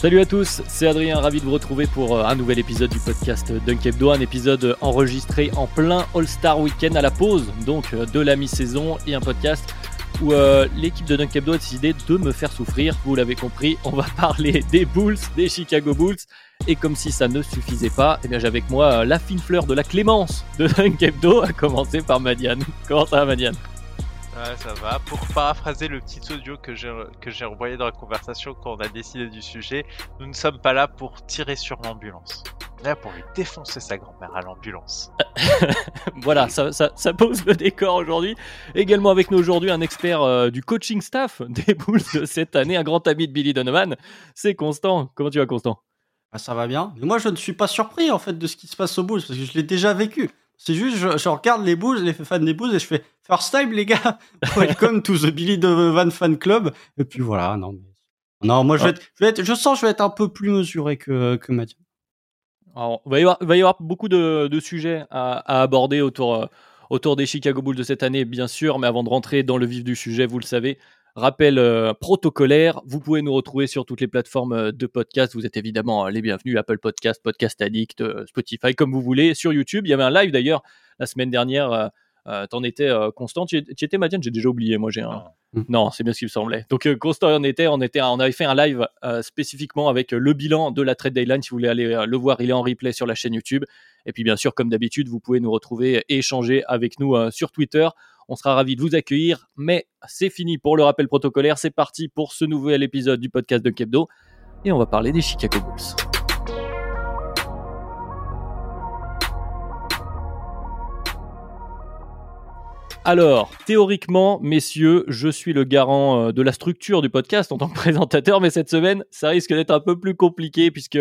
Salut à tous, c'est Adrien, ravi de vous retrouver pour euh, un nouvel épisode du podcast Dunk Hebdo, un épisode enregistré en plein All-Star Weekend à la pause donc euh, de la mi-saison et un podcast où euh, l'équipe de Dunk Hebdo a décidé de me faire souffrir. Vous l'avez compris, on va parler des Bulls, des Chicago Bulls. Et comme si ça ne suffisait pas, eh bien j'ai avec moi la fine fleur de la clémence de Dunk Hebdo, à commencer par Madiane. Comment ça va Madiane? Ouais, ça va. Pour paraphraser le petit audio que j'ai que j'ai envoyé dans la conversation quand on a décidé du sujet, nous ne sommes pas là pour tirer sur l'ambulance. On est là pour lui défoncer sa grand-mère à l'ambulance. Voilà, ça, ça- ça pose le décor aujourd'hui. Également avec nous aujourd'hui un expert euh, du coaching staff des Bulls de cette année, un grand ami de Billy Donovan, c'est Constant. Comment tu vas Constant? Ah, ça va bien. Mais moi, je ne suis pas surpris en fait de ce qui se passe aux Bulls parce que je l'ai déjà vécu. C'est juste, je, je regarde les Bulls, les fans des Bulls et je fais First time, les gars. Welcome to the Billy Donovan Fan Club. Et puis voilà, non. mais- Non, moi, je, vais être, je, vais être- je sens que je vais être un peu plus mesuré que, que Mathieu. Alors, il va y avoir, il va y avoir beaucoup de, de sujets à, à aborder autour, euh, autour des Chicago Bulls de cette année, bien sûr, mais avant de rentrer dans le vif du sujet, vous le savez, rappel euh, protocolaire, vous pouvez nous retrouver sur toutes les plateformes euh, de podcast. Vous êtes évidemment euh, les bienvenus, Apple Podcast, Podcast Addict, euh, Spotify, comme vous voulez. Sur YouTube, il y avait un live d'ailleurs la semaine dernière. Euh, T'en étais constant. Tu étais, Madiane? J'ai déjà oublié. Moi, j'ai un. Non. Non, c'est bien ce qui me semblait. Donc, constant, on était, on était, on avait fait un live spécifiquement avec le bilan de la trade deadline. Si vous voulez aller le voir, il est en replay sur la chaîne YouTube. Et puis, bien sûr, comme d'habitude, vous pouvez nous retrouver et échanger avec nous sur Twitter. On sera ravis de vous accueillir. Mais c'est fini pour le rappel protocolaire. C'est parti pour ce nouvel épisode du podcast de Kebdo. Et on va parler des Chicago Bulls. Alors, théoriquement, messieurs, je suis le garant euh, de la structure du podcast en tant que présentateur, mais cette semaine, ça risque d'être un peu plus compliqué puisque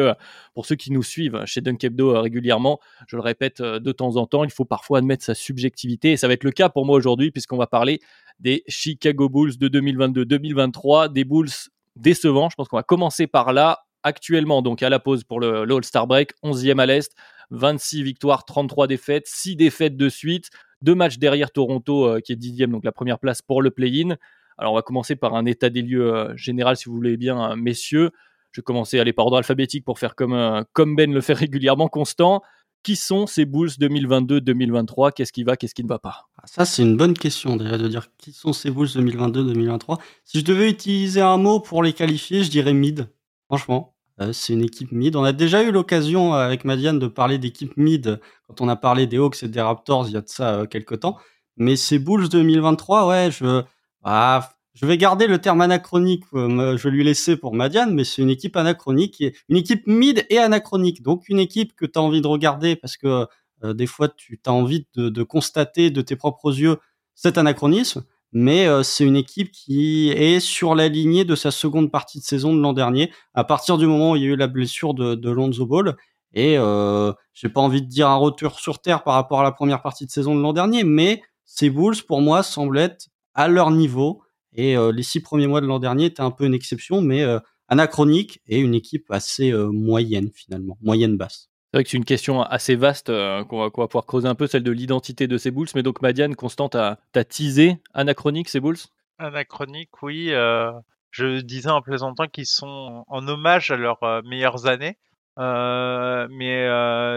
pour ceux qui nous suivent chez Dunk Hebdo euh, régulièrement, je le répète euh, de temps en temps, il faut parfois admettre sa subjectivité et ça va être le cas pour moi aujourd'hui puisqu'on va parler des Chicago Bulls de 2022-2023, des Bulls décevants. Je pense qu'on va commencer par là. Actuellement, donc à la pause pour le All-Star Break, 11e à l'Est, 26 victoires, 33 défaites, 6 défaites de suite, deux matchs derrière Toronto euh, qui est dixième, donc la première place pour le play-in. Alors on va commencer par un état des lieux euh, général, si vous voulez bien, euh, messieurs. Je vais commencer à aller par ordre alphabétique pour faire comme, comme Ben le fait régulièrement, constant. Qui sont ces Bulls 2022-2023 Qu'est-ce qui va, qu'est-ce qui ne va pas? Ah, Ça, c'est une bonne question déjà de dire qui sont ces Bulls 2022-2023. Si je devais utiliser un mot pour les qualifier, je dirais mid. Franchement, euh, c'est une équipe mid. On a déjà eu l'occasion euh, avec Madiane de parler d'équipe mid quand on a parlé des Hawks et des Raptors il y a de ça euh, quelques temps. Mais ces Bulls 2023, ouais, je, ah, je vais garder le terme anachronique. je lui laisser pour Madiane, mais c'est une équipe anachronique, une équipe mid et anachronique. Donc une équipe que tu as envie de regarder parce que des fois tu as envie de constater de tes propres yeux cet anachronisme, mais euh, c'est une équipe qui est sur la lignée de sa seconde partie de saison de l'an dernier, à partir du moment où il y a eu la blessure de, de Lonzo Ball. Et euh, j'ai pas envie de dire un retour sur terre par rapport à la première partie de saison de l'an dernier, mais ces Bulls, pour moi, semblent être à leur niveau. Et euh, les six premiers mois de l'an dernier étaient un peu une exception, mais euh, anachronique et une équipe assez moyenne finalement, moyenne basse. C'est vrai que c'est une question assez vaste euh, qu'on va, qu'on va pouvoir creuser un peu, celle de l'identité de ces Bulls. Mais donc, Madiane, Constant, t'as as teasé anachronique ces Bulls? Anachronique, oui. euh, je disais en plaisantant qu'ils sont en hommage à leurs euh, meilleures années. Mais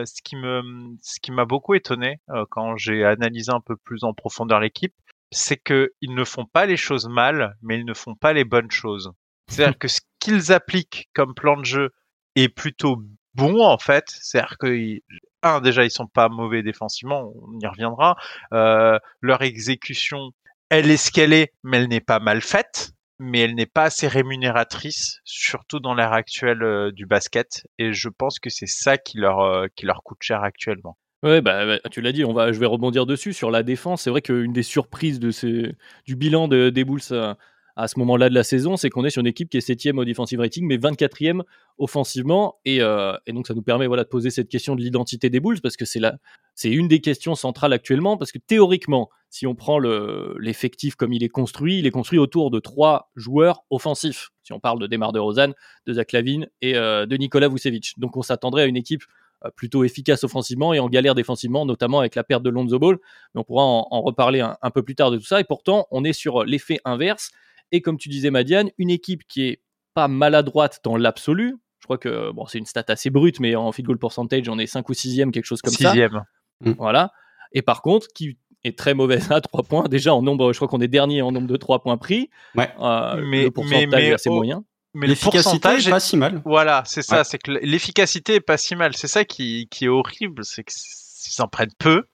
ce qui me, ce qui m'a beaucoup étonné quand j'ai analysé un peu plus en profondeur l'équipe, c'est que ils ne font pas les choses mal, mais ils ne font pas les bonnes choses. C'est-à-dire que ce qu'ils appliquent comme plan de jeu est plutôt bon en fait. C'est-à-dire que un déjà ils sont pas mauvais défensivement, on y reviendra. Euh, leur exécution elle est ce qu'elle est, mais elle n'est pas mal faite, mais elle n'est pas assez rémunératrice, surtout dans l'ère actuelle euh, du basket. Et je pense que c'est ça qui leur, euh, qui leur coûte cher actuellement. Ouais, bah, bah, tu l'as dit, on va, je vais rebondir dessus sur la défense. C'est vrai qu'une des surprises de ces, du bilan de, des Bulls à, à ce moment-là de la saison, c'est qu'on est sur une équipe qui est 7 au defensive rating, mais 24e offensivement. Et, euh, et, donc, ça nous permet voilà, de poser cette question de l'identité des Bulls, parce que c'est la, c'est une des questions centrales actuellement, parce que théoriquement, si on prend l'effectif comme il est construit, il est construit autour de trois joueurs offensifs. Si on parle de Demar de Rosanne, de Zach Lavine et euh, de Nikola Vucevic. Donc, on s'attendrait à une équipe euh, plutôt efficace offensivement et en galère défensivement, notamment avec la perte de Lonzo Ball. Mais on pourra en, reparler un, peu plus tard de tout ça. Et pourtant, on est sur l'effet inverse. Et comme tu disais, Madiane, une équipe qui est pas maladroite dans l'absolu. Je crois que bon, c'est une stat assez brute, mais en field goal percentage, on est 5 ou 6e, quelque chose comme ça. 6e. Mm. Voilà. Et par contre, qui est très mauvaise à 3 points. Déjà, en nombre, je crois qu'on est dernier en nombre de 3 points pris. Ouais. Euh, mais, le pourcentage est assez moyen mais l'efficacité est pas si mal. Voilà, c'est ça, c'est que l'efficacité est pas si mal. C'est ça qui, qui est horrible, c'est qu'ils en prennent peu.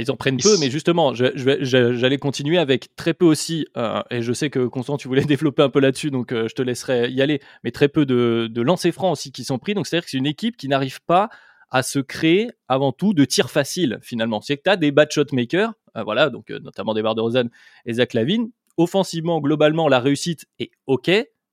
Ils en prennent peu, mais justement, j'allais continuer avec très peu aussi, euh, et je sais que Constant, tu voulais développer un peu là-dessus, donc euh, je te laisserai y aller, mais très peu de, de lancers francs aussi qui sont pris. Donc c'est-à-dire que c'est une équipe qui n'arrive pas à se créer avant tout de tirs faciles finalement. C'est que tu as des bad shot makers, euh, voilà, donc notamment des barres de Rosanne et Zach Lavine. Offensivement, globalement, la réussite est OK,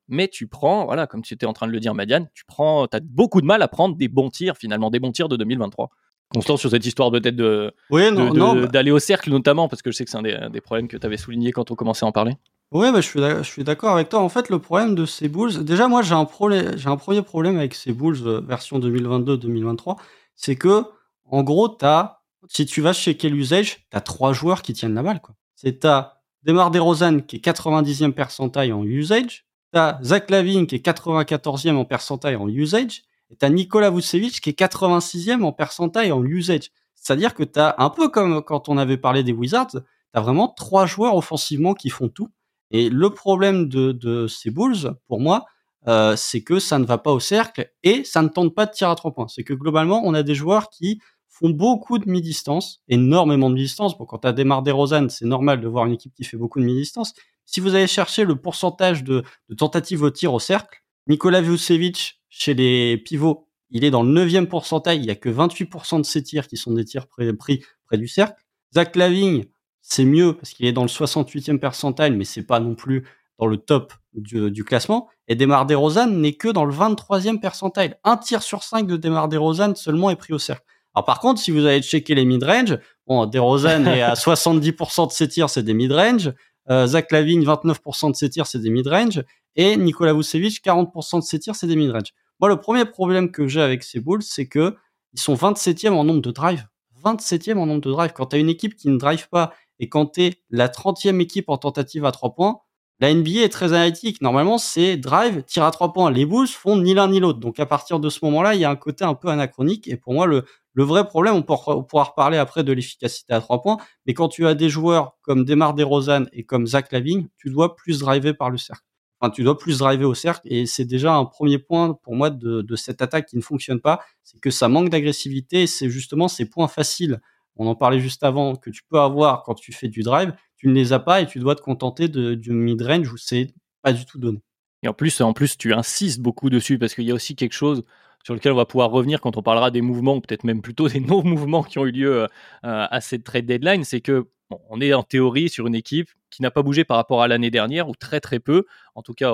mais tu prends, voilà, comme tu étais en train de le dire, Madiane, tu prends, as beaucoup de mal à prendre des bons tirs, finalement, des bons tirs de 2023. Constant sur cette histoire peut-être de, bah d'aller au cercle notamment, parce que je sais que c'est un des, problèmes que tu avais souligné quand on commençait à en parler. Oui, bah, je suis d'accord avec toi. En fait, le problème de ces Bulls, déjà moi j'ai un, j'ai un premier problème avec ces Bulls euh, version 2022-2023, c'est que en gros, as, si tu vas chez quel usage, tu as trois joueurs qui tiennent la balle. C'est as Demar DeRozan qui est 90e percentile en usage, T'as Zach Lavine qui est 94e en percentile en usage, et t'as Nikola Vucevic qui est 86e en percentile en usage. C'est-à-dire que t'as un peu comme quand on avait parlé des Wizards, t'as vraiment trois joueurs offensivement qui font tout. Et le problème de, ces Bulls, pour moi, euh, c'est que ça ne va pas au cercle et ça ne tente pas de tir à trois points. C'est que globalement, on a des joueurs qui font beaucoup de mi-distance, énormément de mi-distance. Bon, quand t'as démarré des Rosanne, c'est normal de voir une équipe qui fait beaucoup de mi-distance. Si vous allez chercher le pourcentage de, tentatives au tir au cercle, Nikola Vucevic, chez les pivots, il est dans le 9e pourcentage. Il y a que 28% de ses tirs qui sont des tirs pris, près du cercle. Zach Lavigne, c'est mieux parce qu'il est dans le 68e percentile, mais c'est pas non plus dans le top du, classement. Et Demar DeRozan n'est que dans le 23e percentile. Un tir sur 5 de Demar DeRozan seulement est pris au cercle. Alors par contre, si vous allez checker les mid-range, bon, DeRozan est à 70% de ses tirs, c'est des mid-range. Euh, Zach Lavigne, 29% de ses tirs, c'est des mid-range. Et Nikola Vucevic, 40% de ses tirs, c'est des mid-range. Moi, le premier problème que j'ai avec ces Bulls, c'est que ils sont 27e en nombre de drives. 27e en nombre de drives. Quand tu as une équipe qui ne drive pas et quand tu es la 30e équipe en tentative à 3 points, la NBA est très analytique. Normalement, c'est drive, tir à 3 points. Les Bulls font ni l'un ni l'autre. Donc à partir de ce moment-là, il y a un côté un peu anachronique. Et pour moi, le, vrai problème, on pourra, reparler après de l'efficacité à trois points, mais quand tu as des joueurs comme Demar DeRozan et comme Zach Lavigne, tu dois plus driver par le cercle. Tu dois plus driver au cercle et c'est déjà un premier point pour moi de, cette attaque qui ne fonctionne pas, c'est que ça manque d'agressivité c'est justement ces points faciles. On en parlait juste avant que tu peux avoir quand tu fais du drive, tu ne les as pas et tu dois te contenter du mid-range où c'est pas du tout donné. Et en plus, en plus, tu insistes beaucoup dessus parce qu'il y a aussi quelque chose sur lequel on va pouvoir revenir quand on parlera des mouvements, ou peut-être même plutôt des non-mouvements qui ont eu lieu euh, à cette trade deadline, c'est que on est en théorie sur une équipe qui n'a pas bougé par rapport à l'année dernière, ou très très peu, en tout cas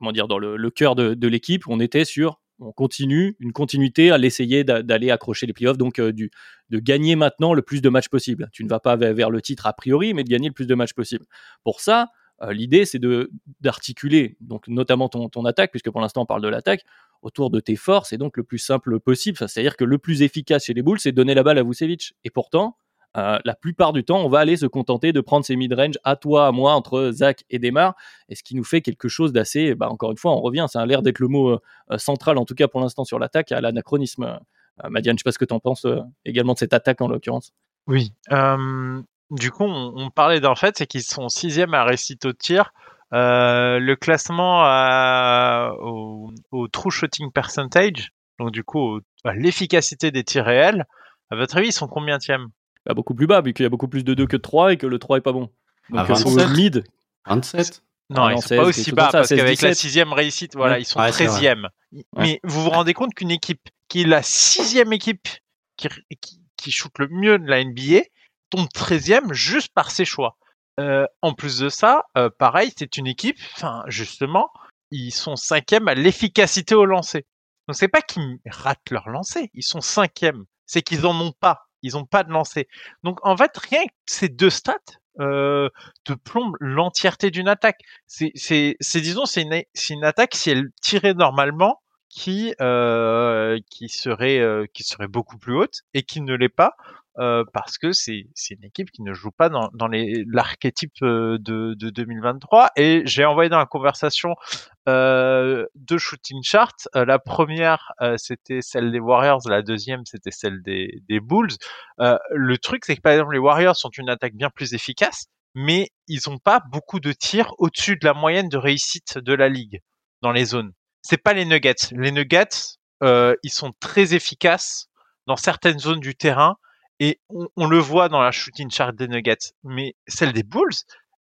comment dire, dans le, cœur de, l'équipe, on était sur on continue, une continuité à l'essayer d'aller accrocher les playoffs, donc euh, du, de gagner maintenant le plus de matchs possible. Tu ne vas pas vers le titre a priori, mais de gagner le plus de matchs possible. Pour ça, euh, l'idée, c'est de d'articuler, donc notamment ton, ton attaque, puisque pour l'instant on parle de l'attaque, autour de tes forces et donc le plus simple possible. C'est-à-dire que le plus efficace chez les Bulls, c'est donner la balle à Vucevic. Et pourtant, euh, la plupart du temps, on va aller se contenter de prendre ces mid-range à toi, à moi, entre Zach et Demar, et ce qui nous fait quelque chose d'assez, bah, encore une fois, on revient, ça a l'air d'être le mot euh, central, en tout cas pour l'instant sur l'attaque, à l'anachronisme. Madiane, je sais pas ce que tu en penses également de cette attaque en l'occurrence. Oui, du coup, on, parlait d'en fait, c'est qu'ils sont sixième à récit au tir. Euh, le classement au, true shooting percentage, donc du coup à l'efficacité des tirs réels, à votre avis, ils sont combien bah, Beaucoup plus bas, vu qu'il y a beaucoup plus de 2 que de 3 et que le 3 est pas bon. Donc, Ah, euh, c'est 27. au mid. 27. Non, Ah ils non, sont 16, pas aussi bas ça, parce 16, qu'avec la 17. sixième réussite, voilà, Ouais. ils sont Ouais, c'est vrai. 13e. Mais vous vous rendez compte qu'une équipe qui est la sixième équipe qui, qui, qui shoot le mieux de la NBA tombe 13e juste par ses choix. Euh, en plus de ça, euh, pareil, c'est une équipe, enfin justement, ils sont cinquième à l'efficacité au lancer. Donc c'est pas qu'ils ratent leur lancer, ils sont cinquième. C'est qu'ils en ont pas. Ils ont pas de lancer. Donc en fait, rien que ces deux stats euh, te plombent l'entièreté d'une attaque. C'est, c'est, c'est disons, c'est une, c'est une attaque si elle tirait normalement qui euh, qui serait euh, qui serait beaucoup plus haute et qui ne l'est pas parce que c'est une équipe qui ne joue pas dans dans l'archétype de de 2023 et j'ai envoyé dans la conversation euh, deux shooting charts. La première c'était celle des Warriors la deuxième c'était celle des des Bulls. Le truc c'est que par exemple les Warriors sont une attaque bien plus efficace mais ils ont pas beaucoup de tirs au-dessus de la moyenne de réussite de la ligue dans les zones. C'est pas les Nuggets. Les Nuggets, ils sont très efficaces dans certaines zones du terrain et on, on le voit dans la shooting chart des Nuggets. Mais celle des Bulls,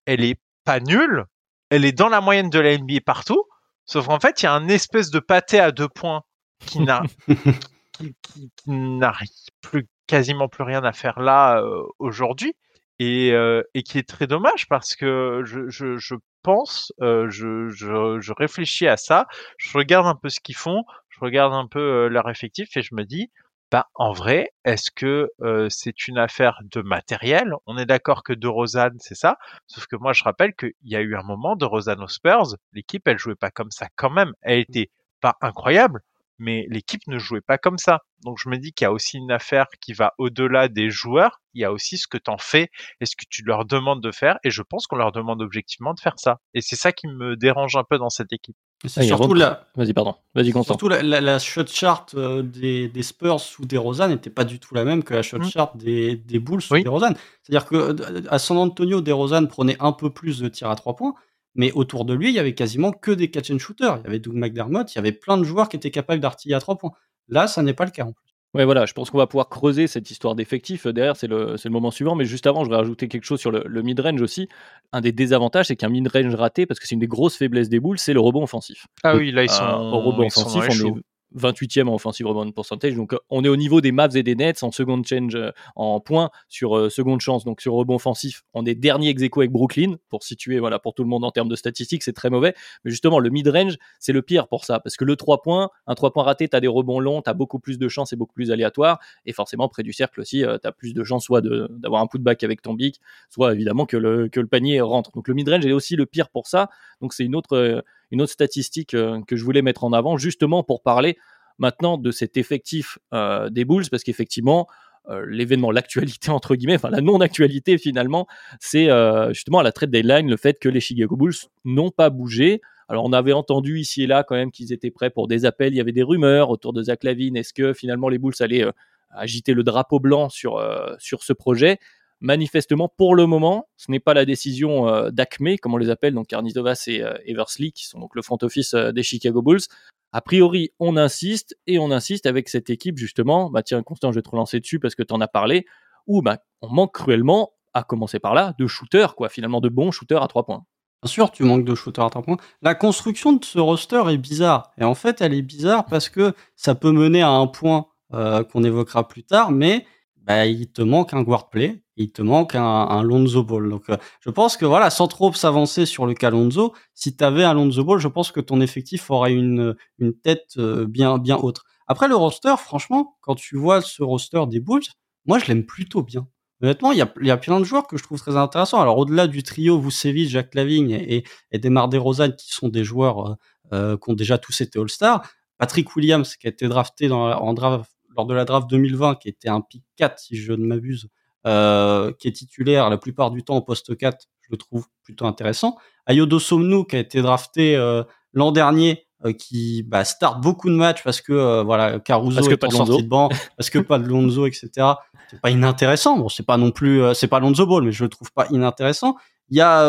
elle est pas nulle. Elle est dans la moyenne de la NBA partout. Sauf qu'en fait, il y a un espèce de pâté à deux points qui n'a qui, qui- qui n'a ri- plus quasiment plus rien à faire là euh, aujourd'hui et, euh, et qui est très dommage parce que je, je, je pense, euh, je, je, je réfléchis à ça, je regarde un peu ce qu'ils font, je regarde un peu leur effectif et je me dis, bah en vrai, est-ce que euh, c'est une affaire de matériel? On est d'accord que De Rosanne, c'est ça, sauf que moi je rappelle qu'il y a eu un moment de Rosanne aux Spurs, l'équipe elle jouait pas comme ça quand même, elle était pas incroyable, mais l'équipe ne jouait pas comme ça. Donc je me dis qu'il y a aussi une affaire qui va au-delà des joueurs, il y a aussi ce que tu en fais et ce que tu leur demandes de faire, et je pense qu'on leur demande objectivement de faire ça. Et c'est ça qui me dérange un peu dans cette équipe. C'est Ah, surtout la, Vas-y, pardon. Vas-y, surtout la, la, la shot chart euh, des, des Spurs sous DeRozan n'était pas du tout la même que la shot Mm. chart des, des Bulls sous Oui. DeRozan. C'est-à-dire que euh, à San Antonio, DeRozan prenait un peu plus de tirs à trois points, mais autour de lui, il y avait quasiment que des catch and shooters. Il y avait Doug McDermott, il y avait plein de joueurs qui étaient capables d'artiller à trois points. Là, ça n'est pas le cas. en plus. Ouais, voilà, je pense qu'on va pouvoir creuser cette histoire d'effectifs. Euh, Derrière, c'est le, moment suivant. Mais juste avant, je vais rajouter quelque chose sur le, le mid-range aussi. Un des désavantages, c'est qu'un mid-range raté, parce que c'est une des grosses faiblesses des boules, c'est le rebond offensif. Ah oui, là ils Euh, sont au rebond ils offensif, on est 28e en offensive rebound percentage. Donc, euh, on est au niveau des Mavs et des Nets en second change euh, en points sur euh, seconde chance. Donc, sur rebond offensif, on est dernier ex avec Brooklyn pour situer, voilà, pour tout le monde en termes de statistiques, c'est très mauvais. Mais justement, le mid-range, c'est le pire pour ça. Parce que le 3 points, un 3 points raté, tu as des rebonds longs, tu as beaucoup plus de chances et beaucoup plus aléatoires. Et forcément, près du cercle aussi, tu as plus de chances soit d'avoir un putback avec ton bic, soit évidemment que le, que le panier rentre. Donc, le mid-range est aussi le pire pour ça. Donc, c'est une autre, euh, une autre statistique euh, que je voulais mettre en avant, justement pour parler maintenant de cet effectif euh, des Bulls, parce qu'effectivement, l'événement, l'actualité entre guillemets, enfin la non-actualité finalement, c'est justement à la trade deadline le fait que les Chicago Bulls n'ont pas bougé. Alors on avait entendu ici et là quand même qu'ils étaient prêts pour des appels, il y avait des rumeurs autour de Zach Lavine, est-ce que finalement les Bulls allaient agiter le drapeau blanc sur, sur ce projet? Manifestement, pour le moment, ce n'est pas la décision euh, d'Acme, comme on les appelle, donc Karnitovas et euh, Eversley, qui sont donc le front office euh, des Chicago Bulls. A priori, on insiste et on insiste avec cette équipe justement. Bah tiens, Constant, je vais te relancer dessus parce que tu en as parlé. Où bah, on manque cruellement, à commencer par là, de shooters, quoi, finalement de bons shooters à trois points. Bien sûr, tu manques de shooters à trois points. La construction de ce roster est bizarre. Et en fait, elle est bizarre parce que ça peut mener à un point euh, qu'on évoquera plus tard, mais bah, il te manque un guard play, il te manque un, un Lonzo Ball. Donc, euh, je pense que voilà, sans trop s'avancer sur le cas Lonzo, si tu avais un Lonzo Ball, je pense que ton effectif aurait une, une tête euh, bien, bien haute. Après, le roster, franchement, quand tu vois ce roster des Bulls, moi, je l'aime plutôt bien. Honnêtement, il y a, y a plein de joueurs que je trouve très intéressants. Alors, au-delà du trio Vucevic, Jacques Lavigne et, et Demar DeRozan, qui sont des joueurs euh, euh, qui ont déjà tous été All-Star, Patrick Williams, qui a été drafté dans, en draft, lors de la draft 2020, qui était un pick 4, si je ne m'abuse, euh, qui est titulaire la plupart du temps au poste 4, je le trouve plutôt intéressant. Ayodo Somnou, qui a été drafté euh, l'an dernier, euh, qui bah, start beaucoup de matchs parce que voilà Caruso Parce que est pas de Lonzo. sortie de banc, parce que pas de Lonzo, etc. C'est pas inintéressant. Bon, c'est pas non plus, c'est pas Lonzo Ball, mais je le trouve pas inintéressant. Il y a,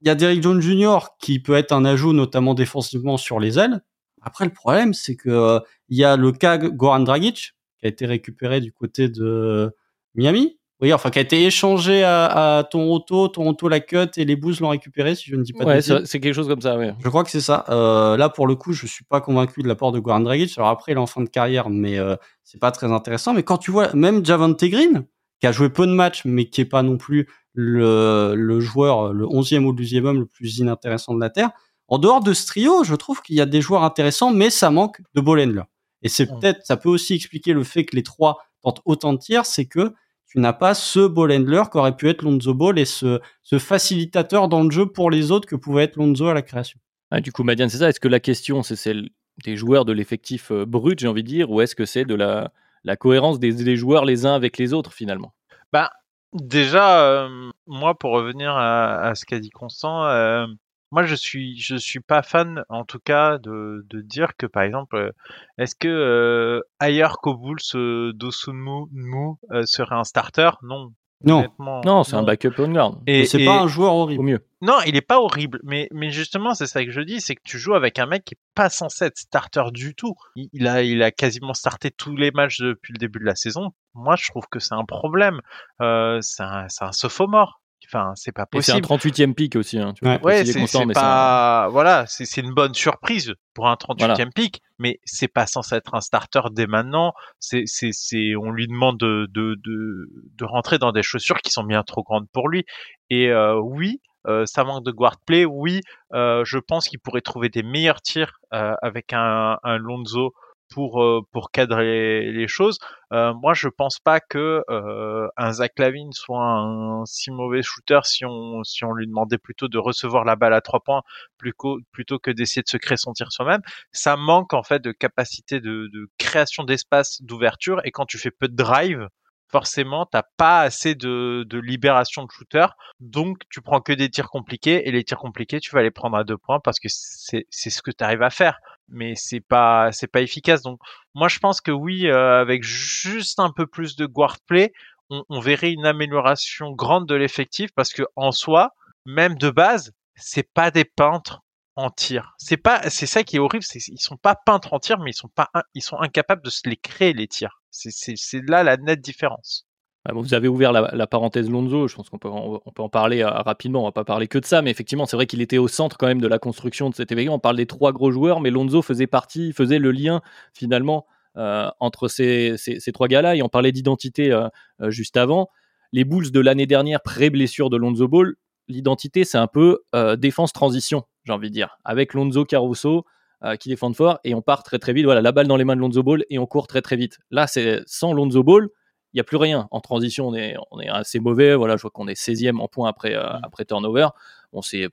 il y a Derrick Jones Jr. qui peut être un ajout, notamment défensivement sur les ailes. Après, le problème, c'est que euh, il y a le cas Goran Dragic qui a été récupéré du côté de Miami. Oui, enfin, qui a été échangé à, à Toronto. Toronto l'a cut et les Bulls l'ont récupéré, si je ne dis pas de Ouais, bêtises. c'est quelque chose comme ça. Je crois que c'est ça. Euh, là, pour le coup, je suis pas convaincu de l'apport de Goran Dragic. Alors après, il est en fin de carrière, mais euh, c'est pas très intéressant. Mais quand tu vois, même Javante Green, qui a joué peu de matchs, mais qui est pas non plus le, le joueur, le 11e ou le 12e homme le plus inintéressant de la Terre, en dehors de ce trio, je trouve qu'il y a des joueurs intéressants, mais ça manque de ball handler. Et c'est peut-être, ça peut aussi expliquer le fait que les trois tentent autant de tirs, c'est que tu n'as pas ce ball handler qu'aurait pu être Lonzo Ball et ce, ce facilitateur dans le jeu pour les autres que pouvait être Lonzo à la création. Ah, du coup, Madiane, c'est ça. Est-ce que la question, c'est celle des joueurs de l'effectif euh, brut, j'ai envie de dire, ou est-ce que c'est de la, la cohérence des, des joueurs les uns avec les autres, finalement? Bah, déjà, euh, moi, pour revenir à, à ce qu'a dit Constant, euh, moi, je suis, je suis pas fan, en tout cas, de, de dire que, par exemple, euh, est-ce que euh, ailleurs qu'au Bulls, euh, Dosunmu Mu, euh, serait un starter? Non. Non, Non, c'est un backup on guard. Et, c'est pas un joueur Au horrible. mieux. Non, il est pas horrible, mais, mais justement, c'est ça que je dis, c'est que tu joues avec un mec qui est pas censé être starter du tout. Il, il a, il a quasiment starté tous les matchs depuis le début de la saison. Moi, je trouve que c'est un problème. Euh, c'est un, c'est un sophomore. Enfin, c'est pas Et c'est un possible. 38e pick aussi. Hein. Tu Ouais. c'est Constant, c'est mais c'est un- pas, voilà, c'est c'est une bonne surprise pour un 38e Voilà. pick, mais c'est pas censé être un starter dès maintenant. C'est, c'est, c'est, on lui demande de, de, de, de rentrer dans des chaussures qui sont bien trop grandes pour lui. Et euh, oui, euh, ça manque de guard play. Oui, euh, je pense qu'il pourrait trouver des meilleurs tirs euh, avec un, un Lonzo pour euh, pour cadrer les, choses. Euh, moi, je pense pas que euh, un Zach Lavine soit un si mauvais shooter si on si on lui demandait plutôt de recevoir la balle à trois points plutôt plutôt que d'essayer de se créer son tir soi-même. Ça manque en fait de capacité de, de création d'espace, d'ouverture. Et quand tu fais peu de drive, forcément, t'as pas assez de, libération de shooter. Donc, tu prends que des tirs compliqués. Et les tirs compliqués, tu vas les prendre à deux points parce que c'est ce que tu arrives à faire. Mais c'est pas c'est pas efficace. Donc, moi, je pense que oui, euh, avec juste un peu plus de guard play, on, on verrait une amélioration grande de l'effectif parce que en soi, même de base, c'est pas des peintres en tir. C'est pas, c'est ça qui est horrible, c'est ils sont pas peintres en tir, mais ils sont pas, ils sont incapables de se les créer les tirs. C'est là la nette différence. Ah, vous avez ouvert la, parenthèse Lonzo, je pense qu'on peut, en- on peut en parler euh, rapidement, on va pas parler que de ça, mais effectivement, c'est vrai qu'il était au centre quand même de la construction de cet événement. On parle des trois gros joueurs, mais Lonzo faisait partie, faisait le lien finalement euh, entre ces, ces- trois gars-là, et on parlait d'identité euh, juste avant. Les Bulls de l'année dernière, pré-blessure de Lonzo Ball, l'identité, c'est un peu euh, défense-transition, j'ai envie de dire, avec Lonzo Caruso euh, qui défendent fort, et on part très très vite, voilà, la balle dans les mains de Lonzo Ball, et on court très très vite. Là, c'est sans Lonzo Ball, il n'y a plus rien. En transition, on est, on est assez mauvais. Voilà, je vois qu'on est 16e en points après, euh, Mm. après turnover. Bon, c'est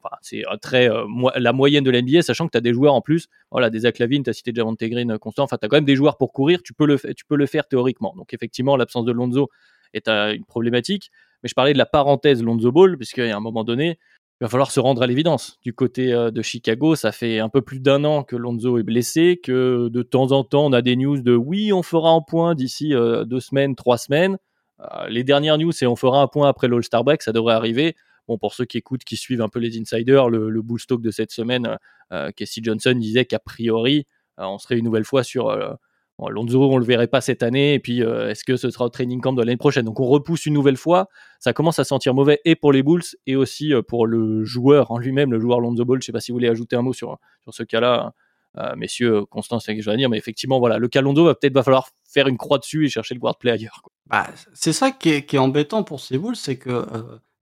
très euh, mo- la moyenne de l'NBA, sachant que tu as des joueurs en plus. Voilà, des Zach Lavine, tu as cité Javante Green constant. Enfin, tu as quand même des joueurs pour courir. Tu peux le, tu peux le faire théoriquement. Donc, effectivement, l'absence de Lonzo est une problématique. Mais je parlais de la parenthèse Lonzo Ball, puisqu'à un moment donné, il va falloir se rendre à l'évidence. Du côté euh, de Chicago, ça fait un peu plus d'un an que Lonzo est blessé, que de temps en temps, on a des news de oui, on fera un point d'ici euh, deux semaines, trois semaines. Euh, les dernières news, c'est on fera un point après l'All-Star Break, ça devrait arriver. Bon, pour ceux qui écoutent, qui suivent un peu les insiders, le, le bull stock de cette semaine, Casey Johnson disait qu'a priori, on serait une nouvelle fois sur Lonzo, on le verrait pas cette année, et puis euh, est-ce que ce sera au training camp de l'année prochaine? Donc on repousse une nouvelle fois, ça commence à sentir mauvais et pour les Bulls et aussi euh, pour le joueur en lui-même, le joueur Lonzo Ball. Je sais pas si vous voulez ajouter un mot sur, sur ce cas-là, euh, messieurs, Constance, c'est ce que je vais dire, mais effectivement, voilà, le cas Lonzo va peut-être va falloir faire une croix dessus et chercher le guard play ailleurs. Bah, c'est ça qui est, embêtant pour ces Bulls, c'est que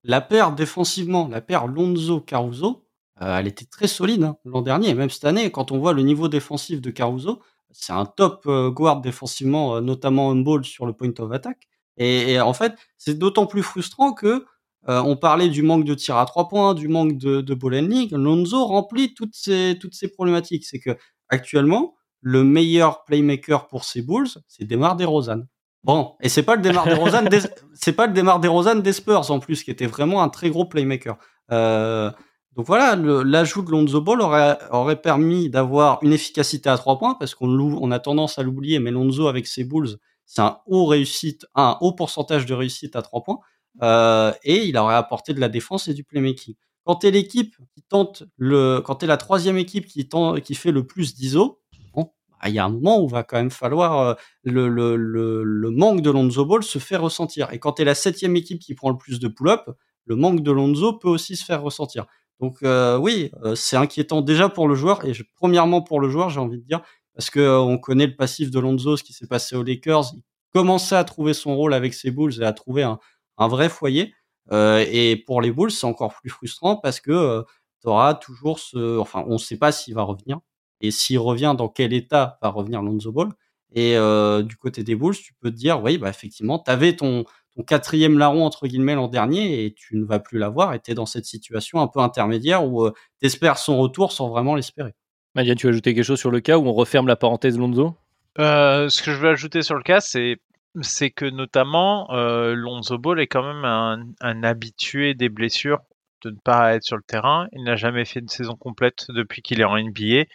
la paire défensivement, la paire Lonzo-Caruso, elle était très solide hein, l'an dernier. Et même cette année, quand on voit le niveau défensif de Caruso, c'est un top euh, guard défensivement, euh, notamment on ball sur le point of attack. Et, et en fait, c'est d'autant plus frustrant que euh, on parlait du manque de tir à trois points, du manque de, de ball handling. Lonzo remplit toutes ces, toutes ces problématiques. C'est que actuellement, le meilleur playmaker pour ces Bulls, c'est Demar DeRozan. Bon, et c'est pas le Demar DeRozan des, c'est pas le Demar DeRozan des Spurs en plus, qui était vraiment un très gros playmaker. Euh, donc voilà, l'ajout de Lonzo Ball aurait, permis d'avoir une efficacité à trois points, parce qu'on on a tendance à l'oublier, mais Lonzo avec ses Bulls, c'est un haut réussite, un haut pourcentage de réussite à trois points, euh, et il aurait apporté de la défense et du playmaking. Quand t'es l'équipe qui tente le, quand t'es la troisième équipe qui fait le plus d'ISO, bon, bah, ah, il y a un moment où va quand même falloir euh, le, manque de Lonzo Ball se fait ressentir. Et quand tu es la septième équipe qui prend le plus de pull-up, le manque de Lonzo peut aussi se faire ressentir. Donc euh, oui, euh, c'est inquiétant déjà pour le joueur et premièrement pour le joueur, j'ai envie de dire, parce que on connaît le passif de Lonzo, ce qui s'est passé aux Lakers. Il commençait à trouver son rôle avec ses Bulls et à trouver un, un vrai foyer. et pour les Bulls, c'est encore plus frustrant parce que tu auras toujours ce, enfin, on ne sait pas s'il va revenir et s'il revient, dans quel état va revenir Lonzo Ball. Et euh, du côté des Bulls, tu peux te dire, oui, bah effectivement, tu avais ton, ton quatrième larron, entre guillemets, l'an dernier, et tu ne vas plus l'avoir, et tu es dans cette situation un peu intermédiaire où euh, tu espères son retour sans vraiment l'espérer. Madia, tu veux ajouter quelque chose sur le cas où on referme la parenthèse Lonzo? Euh, Ce que je veux ajouter sur le cas, c'est c'est que notamment Lonzo Ball est quand même un, un habitué des blessures de ne pas être sur le terrain. Il n'a jamais fait une saison complète depuis qu'il est en NBA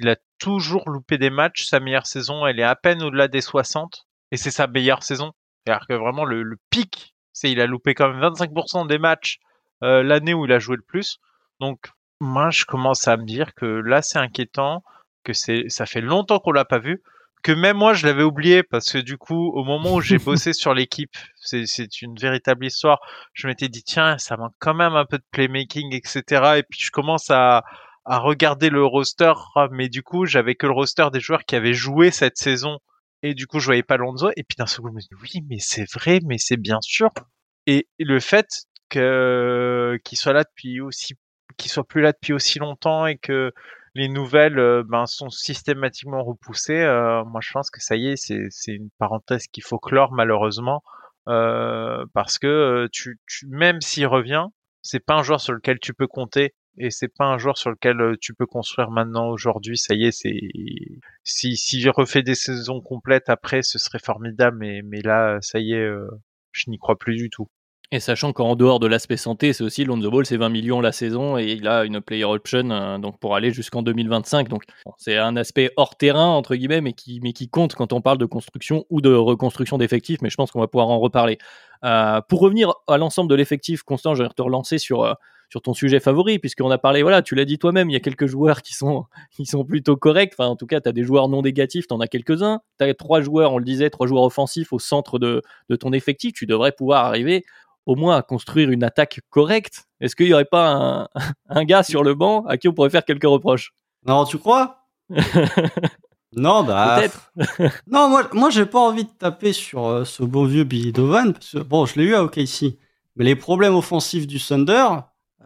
il a toujours loupé des matchs. Sa meilleure saison, elle est à peine au-delà des 60. Et c'est sa meilleure saison. C'est-à-dire que vraiment, le, pic, c'est il a loupé quand même 25% des matchs euh, l'année où il a joué le plus. Donc, moi, je commence à me dire que là, c'est inquiétant, que c'est, ça fait longtemps qu'on l'a pas vu, que même moi, je l'avais oublié parce que du coup, au moment où j'ai bossé sur l'équipe, c'est, c'est une véritable histoire. Je m'étais dit, tiens, ça manque quand même un peu de playmaking, etc. Et puis, je commence à, à regarder le roster, mais du coup, j'avais que le roster des joueurs qui avaient joué cette saison. Et du coup, je voyais pas Lonzo. Et puis d'un second, je me dis, oui, mais c'est vrai, mais c'est bien sûr. Et le fait que qu'il soit là depuis aussi, qu'il soit plus là depuis aussi longtemps et que les nouvelles euh, ben, sont systématiquement repoussées, euh, moi je pense que ça y est, c'est, c'est une parenthèse qu'il faut clore malheureusement. Euh, parce que tu, tu même s'il revient, c'est pas un joueur sur lequel tu peux compter et c'est pas un joueur sur lequel tu peux construire maintenant aujourd'hui. Ça y est, c'est si je refais des saisons complètes après, ce serait formidable. Mais là, ça y est, je n'y crois plus du tout. Et sachant qu'en dehors de l'aspect santé, c'est aussi Lonzo Ball, c'est 20 millions la saison et il a une player option donc pour aller jusqu'en 2025. Donc c'est un aspect hors terrain entre guillemets, mais qui compte quand on parle de construction ou de reconstruction d'effectifs. Mais je pense qu'on va pouvoir en reparler. Euh, pour revenir à l'ensemble de l'effectif, Constant, je vais te relancer sur sur ton sujet favori, puisqu'on a parlé, voilà, tu l'as dit toi-même, il y a quelques joueurs qui sont, qui sont plutôt corrects. Enfin, en tout cas, tu as des joueurs non négatifs, tu en as quelques-uns. Tu as trois joueurs, on le disait, trois joueurs offensifs au centre de, de ton effectif. Tu devrais pouvoir arriver au moins à construire une attaque correcte. Est-ce qu'il n'y aurait pas un, un, gars sur le banc à qui on pourrait faire quelques reproches? Non, tu crois? Non, bah. Peut-être. non, moi, moi j'ai pas envie de taper sur euh, ce beau vieux Billy Dovan. bon, je l'ai eu à OKC. Mais les problèmes offensifs du Thunder,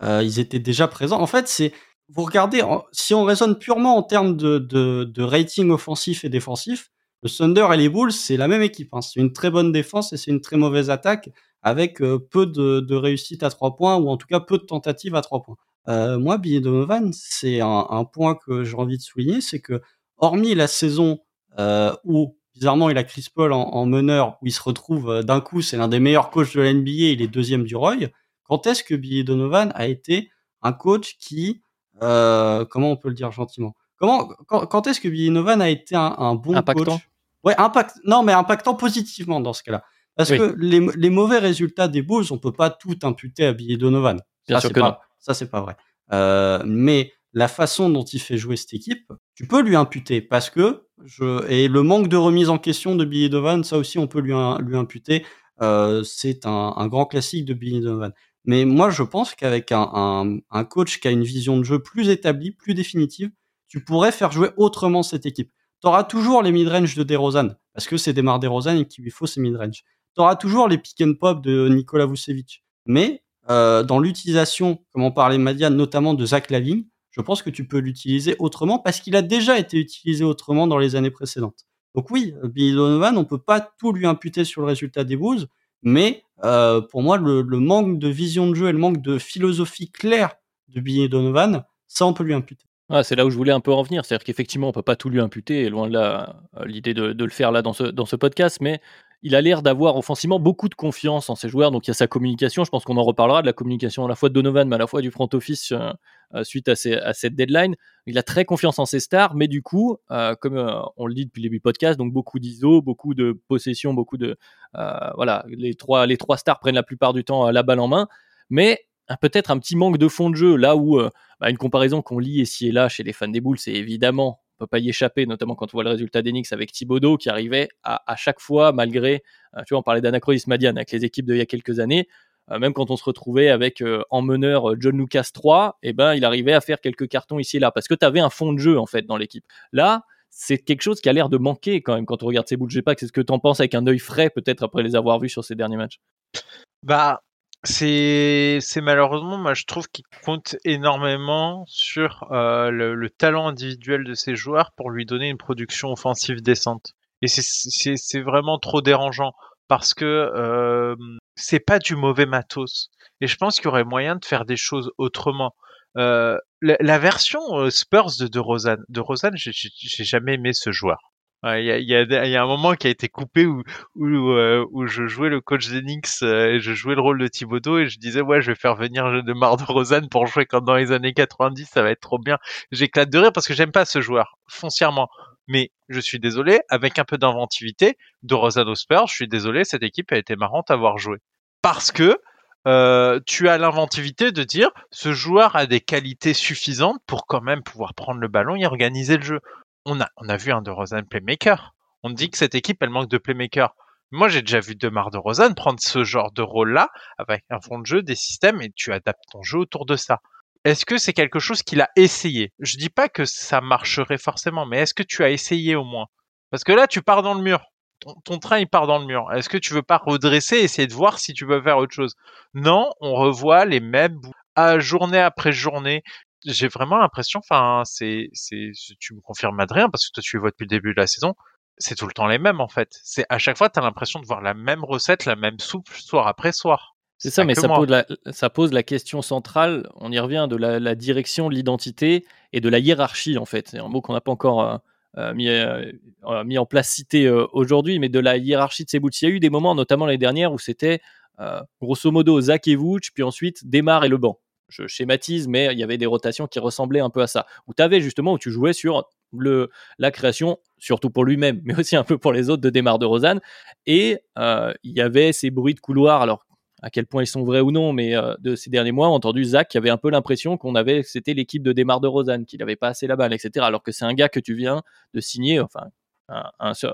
euh, ils étaient déjà présents. En fait, c'est vous regardez, si on raisonne purement en termes de, de, de, rating offensif et défensif, le Thunder et les Bulls, c'est la même équipe. Hein. C'est une très bonne défense et c'est une très mauvaise attaque avec euh, peu de, de réussite à trois points ou en tout cas peu de tentatives à trois points. Euh, moi, Billy Donovan, c'est un, un, point que j'ai envie de souligner, c'est que hormis la saison euh, où bizarrement il a Chris Paul en, en meneur, où il se retrouve euh, d'un coup, c'est l'un des meilleurs coachs de la NBA, il est deuxième du Roy. Quand est-ce que Billy Donovan a été un coach qui, euh, comment on peut le dire gentiment? Comment, quand, quand est-ce que Billy Donovan a été un, un bon impactant. coach Ouais, impact. Non, mais impactant positivement dans ce cas-là. Parce que les, les, mauvais résultats des Bulls, on peut pas tout imputer à Billy Donovan. Bien ça, sûr que pas, non. Ça, c'est pas vrai. Euh, mais la façon dont il fait jouer cette équipe, tu peux lui imputer parce que je et le manque de remise en question de Billy Donovan, ça aussi on peut lui, lui imputer. Euh, c'est un, un, grand classique de Billy Donovan. Mais moi, je pense qu'avec un, un, un, coach qui a une vision de jeu plus établie, plus définitive, tu pourrais faire jouer autrement cette équipe. Tu auras toujours les mid-range de DeRozan, parce que c'est Demar DeRozan et qu'il lui faut ses mid-range. Tu auras toujours les pick and pop de Nikola Vucevic. Mais euh, dans l'utilisation, comme on parlait Madian, notamment de Zach Lavine, je pense que tu peux l'utiliser autrement parce qu'il a déjà été utilisé autrement dans les années précédentes. Donc oui, Billy Donovan, on peut pas tout lui imputer sur le résultat des Bulls, mais euh, pour moi, le, manque de vision de jeu et le manque de philosophie claire de Billy Donovan, ça, on peut lui imputer. Ah, c'est là où je voulais un peu en venir. C'est-à-dire qu'effectivement, on peut pas tout lui imputer, et loin de là euh, l'idée de, de, le faire là dans ce, dans ce podcast, mais il a l'air d'avoir offensivement beaucoup de confiance en ses joueurs. Donc il y a sa communication. Je pense qu'on en reparlera de la communication à la fois de Donovan, mais à la fois du front office euh, euh suite à, cette deadline. Il a très confiance en ses stars, mais du coup, euh, comme on le dit depuis le début du podcast, donc beaucoup d'ISO, beaucoup de possession, beaucoup de voilà, les trois les trois stars prennent la plupart du temps la balle en main, mais peut-être un petit manque de fond de jeu là où bah, une comparaison qu'on lit ici et là chez les fans des boules, c'est évidemment pas y échapper, notamment quand on voit le résultat d'Enix avec Thibodeau qui arrivait à, à chaque fois, malgré, euh, tu vois, on parlait d'anachronisme Madiane avec les équipes d'il y a quelques années, euh, même quand on se retrouvait avec euh, en meneur John Lucas 3, eh ben, il arrivait à faire quelques cartons ici et là, parce que tu avais un fond de jeu, en fait, dans l'équipe. Là, c'est quelque chose qui a l'air de manquer quand même quand on regarde ces bouts. Je sais pas, qu'est-ce que tu en penses avec un œil frais, peut-être après les avoir vus sur ces derniers matchs? Bah, c'est malheureusement, moi je trouve qu'il compte énormément sur euh, le, le talent individuel de ces joueurs pour lui donner une production offensive décente. Et c'est- vraiment trop dérangeant parce que euh, c'est pas du mauvais matos. Et je pense qu'il y aurait moyen de faire des choses autrement. Euh, la, la version euh, Spurs de de Rosanne, de Rosanne, j'ai j'ai- j'ai jamais aimé ce joueur. Il y, a, y, a, y a un moment qui a été coupé où, où, euh, où je jouais le coach d'Enix euh, et je jouais le rôle de Thibodeau et je disais ouais je vais faire venir de Mar de Rosanne pour jouer comme dans les années 90 ça va être trop bien. J'éclate de rire parce que j'aime pas ce joueur foncièrement. Mais je suis désolé avec un peu d'inventivité de Rosanne Spurs je suis désolé cette équipe a été marrante à voir jouer. Parce que euh, tu as l'inventivité de dire ce joueur a des qualités suffisantes pour quand même pouvoir prendre le ballon et organiser le jeu on a, vu un de Rosanne playmaker. On dit que cette équipe, elle manque de playmaker. Moi, j'ai déjà vu Demar de Rosanne prendre ce genre de rôle-là avec un fond de jeu, des systèmes, et tu adaptes ton jeu autour de ça. Est-ce que c'est quelque chose qu'il a essayé? Je dis pas que ça marcherait forcément, mais est-ce que tu as essayé au moins? Parce que là, tu pars dans le mur. Ton, train, il part dans le mur. Est-ce que tu veux pas redresser, essayer de voir si tu peux faire autre chose? Non, on revoit les mêmes à journée après journée j'ai vraiment l'impression, enfin, c'est, c'est, tu me confirmes Adrien, parce que toi tu les vois depuis le début de la saison, c'est tout le temps les mêmes en fait. C'est à chaque fois, tu as l'impression de voir la même recette, la même soupe, soir après soir. C'est ça, mais ça pose, la, ça pose la question centrale, on y revient, de la, la direction, de l'identité et de la hiérarchie, en fait. C'est un mot qu'on n'a pas encore euh, euh, mis, euh, mis en place, cité euh, aujourd'hui, mais de la hiérarchie de ces bouts. Il y a eu des moments, notamment l'année dernière, où c'était grosso modo Zach et Vooch, puis ensuite Démarre et le banc. Je schématise, mais il y avait des rotations qui ressemblaient un peu à ça. Où tu avais justement, où tu jouais sur le, la création, surtout pour lui-même, mais aussi un peu pour les autres de Démarre de Rosanne. Et euh, il y avait ces bruits de couloir, alors à quel point ils sont vrais ou non, mais euh, de ces derniers mois, on a entendu Zach qui avait un peu l'impression qu'on avait, c'était l'équipe de Démarre de Rosanne, qu'il n'avait pas assez la balle, etc. Alors que c'est un gars que tu viens de signer, enfin,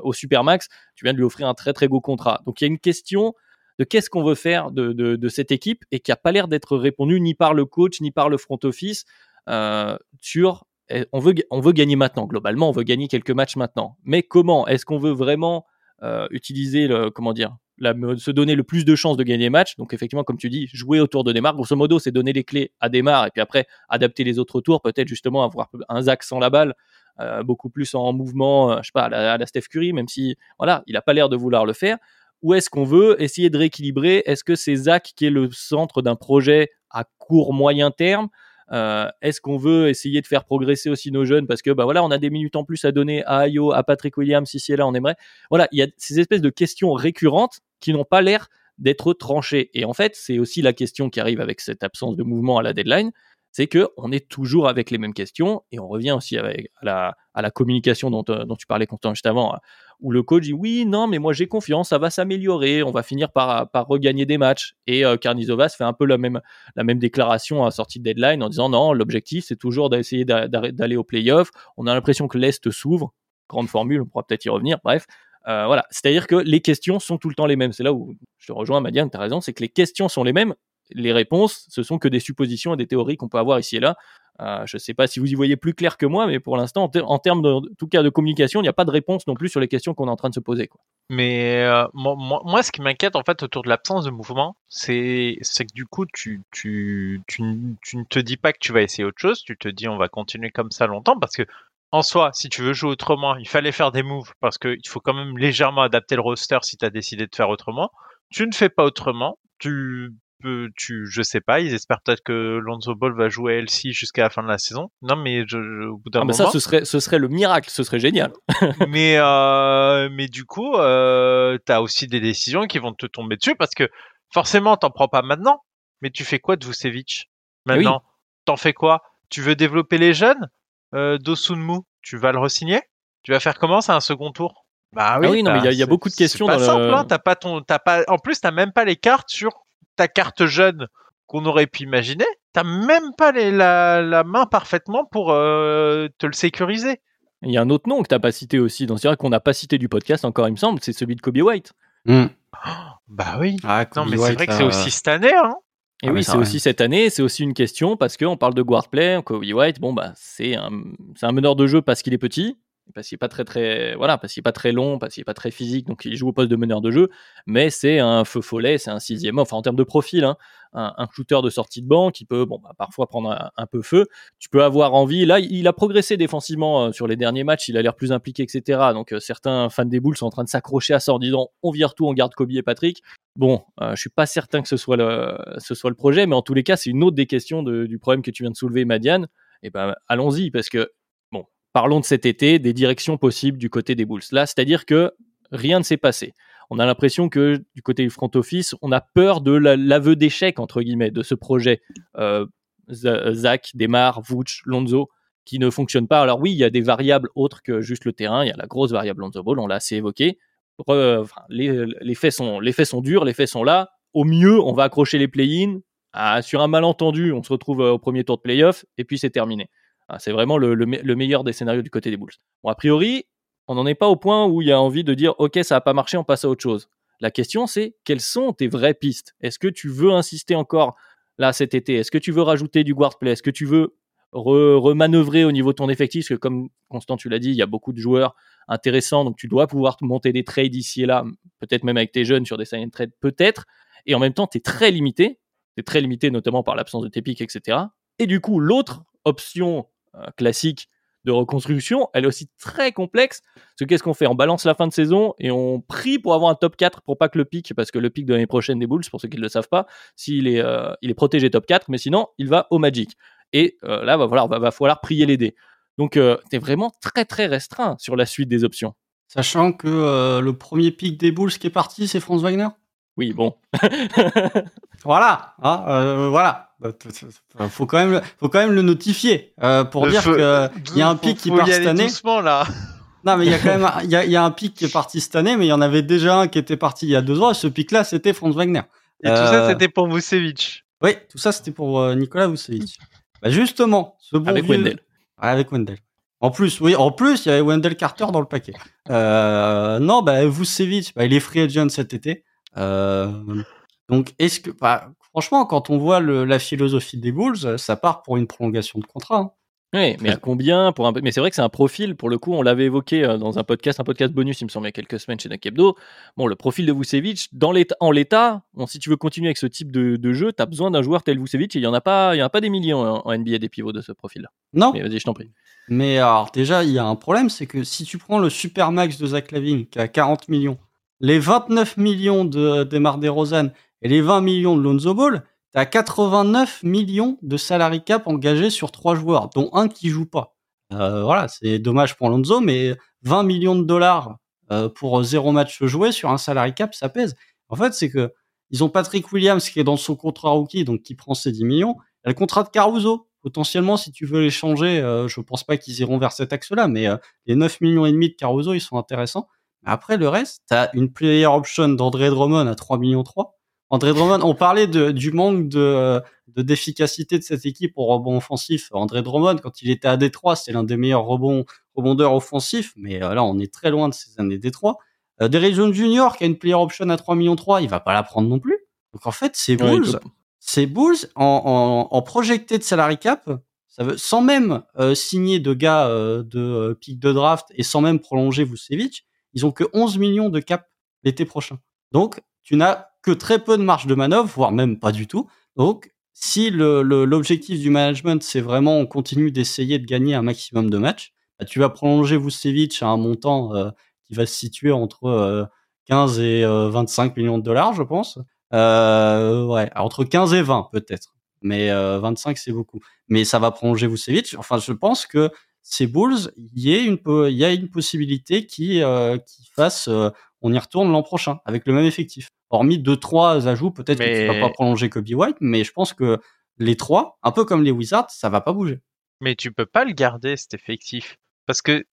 au Supermax, tu viens de lui offrir un très très gros contrat. Donc il y a une question de qu'est-ce qu'on veut faire de, de, cette équipe et qui n'a pas l'air d'être répondu ni par le coach ni par le front office euh, sur on veut, on veut gagner maintenant. Globalement, on veut gagner quelques matchs maintenant. Mais comment Est-ce qu'on veut vraiment euh, utiliser comment dire, se donner le plus de chances de gagner les matchs? Donc effectivement, comme tu dis, jouer autour de Neymar. Grosso modo, c'est donner les clés à Neymar et puis après adapter les autres tours. Peut-être justement avoir un Zach sans la balle, euh, beaucoup plus en mouvement, je sais pas, à la, à la Steph Curry, même si voilà, il a pas l'air de vouloir le faire. Ou est-ce qu'on veut essayer de rééquilibrer? Est-ce que c'est Zach qui est le centre d'un projet à court moyen terme? Euh, Est-ce qu'on veut essayer de faire progresser aussi nos jeunes? Parce que bah voilà, on a des minutes en plus à donner à Ayo, à Patrick Williams, si c'est là, on aimerait. Voilà, il y a ces espèces de questions récurrentes qui n'ont pas l'air d'être tranchées. Et en fait, c'est aussi la question qui arrive avec cette absence de mouvement à la deadline, c'est que on est toujours avec les mêmes questions et on revient aussi à, la, communication dont, euh, dont tu parlais Quentin juste avant, où le coach dit oui, non, mais moi j'ai confiance, ça va s'améliorer, on va finir par, regagner des matchs. Et euh, Karnizovas fait un peu la même, la déclaration à sortie de deadline en disant non, l'objectif c'est toujours d'essayer d'aller au playoff. On a l'impression que l'Est s'ouvre, grande formule, on pourra peut-être y revenir, bref. Euh, voilà, c'est-à-dire que les questions sont tout le temps les mêmes. C'est là où je te rejoins, Madiane, tu as raison, c'est que les questions sont les mêmes. Les réponses, ce sont que des suppositions et des théories qu'on peut avoir ici et là. Euh, je ne sais pas si vous y voyez plus clair que moi, mais pour l'instant, en, ter en, termes de, en tout cas de communication, il n'y a pas de réponse non plus sur les questions qu'on est en train de se poser. Mais euh, moi, ce qui m'inquiète en fait autour de l'absence de mouvement, c'est que du coup, tu, ne te dis pas que tu vas essayer autre chose, tu te dis on va continuer comme ça longtemps parce que en soi, si tu veux jouer autrement, il fallait faire des moves parce qu'il faut quand même légèrement adapter le roster si tu as décidé de faire autrement. Tu ne fais pas autrement, tu peux, tu, je sais pas, ils espèrent peut-être que Lonzo Ball va jouer LC jusqu'à la fin de la saison. Non, mais je, je, au bout d'un ah, moment. ça, ce serait, ce serait le miracle, ce serait génial. mais, euh, mais du coup, euh, tu as aussi des décisions qui vont te tomber dessus parce que forcément, t'en prends pas maintenant. Mais tu fais quoi de Vucevic maintenant oui. T'en fais quoi? Tu veux développer les jeunes? Euh, Dosunmu, tu vas le resigner? Tu vas faire comment C'est un second tour? Bah oui, ah oui non, bah, mais il y, y, a beaucoup de questions. C'est pas dans simple, le... hein, as pas ton, as pas, en plus, t'as même pas les cartes sur ta carte jeune qu'on aurait pu imaginer. T'as même pas les, la, la, main parfaitement pour euh, te le sécuriser. Il y a un autre nom que tu n'as pas cité aussi, donc c'est vrai qu'on n'a pas cité du podcast encore, il me semble, c'est celui de Kobe White. Hmm. Bah oui. Ah, Non, Kobe mais c'est White, vrai que c'est aussi cette année, hein. Et Ah, oui, ça, c'est aussi cette année, c'est aussi une question parce qu'on parle de guard play, Kobe White, bon bah c'est un, c'est un meneur de jeu parce qu'il est petit, parce qu'il est pas très très voilà, parce qu'il pas très long, parce qu'il est pas très physique, donc il joue au poste de meneur de jeu, mais c'est un feu follet, c'est un sixième, enfin en termes de profil, hein, un, un shooter de sortie de banc qui peut bon bah, parfois prendre un, peu feu. Tu peux avoir envie. Là, il a progressé défensivement euh, sur les derniers matchs, il a l'air plus impliqué, etc. Donc euh, certains fans des Bulls sont en train de s'accrocher à ça en disant on vire tout, on garde Kobe et Patrick. Bon, euh, je suis pas certain que ce soit le, ce soit le projet, mais en tous les cas, c'est une autre des questions de- du problème que tu viens de soulever, Madiane. Et ben, allons-y, parce que, parlons de cet été, des directions possibles du côté des Bulls. Là, c'est-à-dire que rien ne s'est passé. On a l'impression que du côté du front office, on a peur de la- l'aveu d'échec, entre guillemets, de ce projet. Euh, Zach, Demar, Vooch, Lonzo, qui ne fonctionne pas. Alors oui, il y a des variables autres que juste le terrain. Il y a la grosse variable Lonzo Ball, on l'a assez évoqué. Les faits sont, les faits sont durs, les faits sont là. Au mieux, on va accrocher les play-in. Ah, sur un malentendu, on se retrouve euh, au premier tour de play-off et puis c'est terminé. Ah, c'est vraiment le, le me- le meilleur des scénarios du côté des Bulls. Bon, a priori, on n'en est pas au point où il y a envie de dire OK, ça n'a pas marché, on passe à autre chose. La question, c'est quelles sont tes vraies pistes? Est-ce que tu veux insister encore là cet été? Est-ce que tu veux rajouter du guard play? Est-ce que tu veux re- remanœuvrer au niveau de ton effectif? Parce que comme Constant, tu l'as dit, il y a beaucoup de joueurs intéressants, donc tu dois pouvoir te monter des trades ici et là, peut-être même avec tes jeunes sur des sign and peut-être. Et en même temps, tu es très limité. Tu très limité notamment par l'absence de tes pics, etc. Et du coup, l'autre option classique de reconstruction, elle est aussi très complexe. Parce que qu'est-ce qu'on fait? On balance la fin de saison et on prie pour avoir un top 4 pour pas que le pic, parce que le pic de l'année prochaine des Bulls, pour ceux qui ne le savent pas, s'il euh, il est protégé top 4, mais sinon, il va au Magic. Et euh, là, va, falloir, va, va falloir prier les dés. Donc, euh, tu es vraiment très très restreint sur la suite des options. Sachant que euh, le premier pic des Bulls qui est parti, c'est Franz Wagner? Oui, bon. Voilà, hein, euh, voilà. T- Faut quand même, le- faut quand même le notifier euh, pour Le dire qu'il y a un pic qui faut part y cette aller année. doucement là. Non, mais il y a quand même, un- il y a, il y a un pic qui est parti cette année, mais il y en avait déjà un qui était parti il y a deux ans. Et ce pic-là, c'était Franz Wagner. Et tout ça, Euh, c'était pour Vucevic. Oui, tout ça, c'était pour euh, Nicolas Vucevic. Bah justement, ce bon Avec vieux- Wendell. Ouais, avec Wendell. En plus, oui, en plus, il y avait Wendell Carter dans le paquet. Euh, non, bah, Vucevic, bah, il est free agent cet été. Euh, donc, est-ce que, bah, franchement, quand on voit le- la philosophie des Bulls, ça part pour une prolongation de contrat. hein. Oui, mais à combien pour un... Mais c'est vrai que c'est un profil, pour le coup, on l'avait évoqué euh, dans un podcast, un podcast bonus, il me semble, il y a quelques semaines chez Dunk Hebdo. Bon, le profil de Vucevic, dans l'état, en l'état, bon, si tu veux continuer avec ce type de, de jeu, tu as besoin d'un joueur tel Vucevic, et il n'y en, a pas- il y en a pas des millions en, en NBA des pivots de ce profil-là. Non, Mais vas-y, je t'en prie. mais alors, déjà, il y a un problème, c'est que si tu prends le super max de Zach Lavine, qui a 40 millions, les 29 millions de Demar DeRozan et les 20 millions de Lonzo Ball, t'as 89 millions de salary cap engagés sur trois joueurs, dont un qui joue pas. Euh, voilà, c'est dommage pour Lonzo, mais 20 millions de dollars euh, pour zéro match joué sur un salary cap, ça pèse. En fait, c'est que ils ont Patrick Williams qui est dans son contrat rookie, donc qui prend ses 10 millions. Il y a le contrat de Caruso. Potentiellement, si tu veux l'échanger, euh, je pense pas qu'ils iront vers cet axe-là, mais euh, les 9 millions et demi de Caruso, ils sont intéressants. Après, le reste, t'as une player option d'André Drummond à 3 millions 3. André Drummond, on parlait de, du manque de, de d'efficacité de cette équipe au rebond offensif. André Drummond, quand il était à Détroit, c'était l'un des meilleurs rebonds, rebondeurs offensifs, mais euh, là, on est très loin de ces années Détroit. Euh, Derrick Jones Jr., qui a une player option à 3 millions 3, il va pas la prendre non plus. Donc en fait, ces Ouais, il Bulls, peut- ces Bulls en, en, en projecté de salary cap, ça veut, sans même euh, signer de gars euh, de euh, pick de draft et sans même prolonger Vucevic, ils ont que 11 millions de cap l'été prochain. Donc, tu n'as que très peu de marge de manœuvre, voire même pas du tout. Donc, si l'objectif du management, c'est vraiment on continue d'essayer de gagner un maximum de matchs, bah, tu vas prolonger Vucevic à un montant euh, qui va se situer entre euh, 15 et euh, 25 millions de dollars, je pense. Euh, ouais, entre 15 et 20 peut-être. Mais euh, 25 c'est beaucoup. Mais ça va prolonger Vucevic. Enfin, je pense que ces Bulls, il y, a une po- il y a une possibilité qui euh, qui fasse euh, on y retourne l'an prochain avec le même effectif. Hormis deux trois ajouts, peut-être que tu vas Mais- pas prolonger Kobe White, mais je pense que les trois, un peu comme les Wizards, ça va pas bouger. Mais tu peux pas le garder, cet effectif. Parce que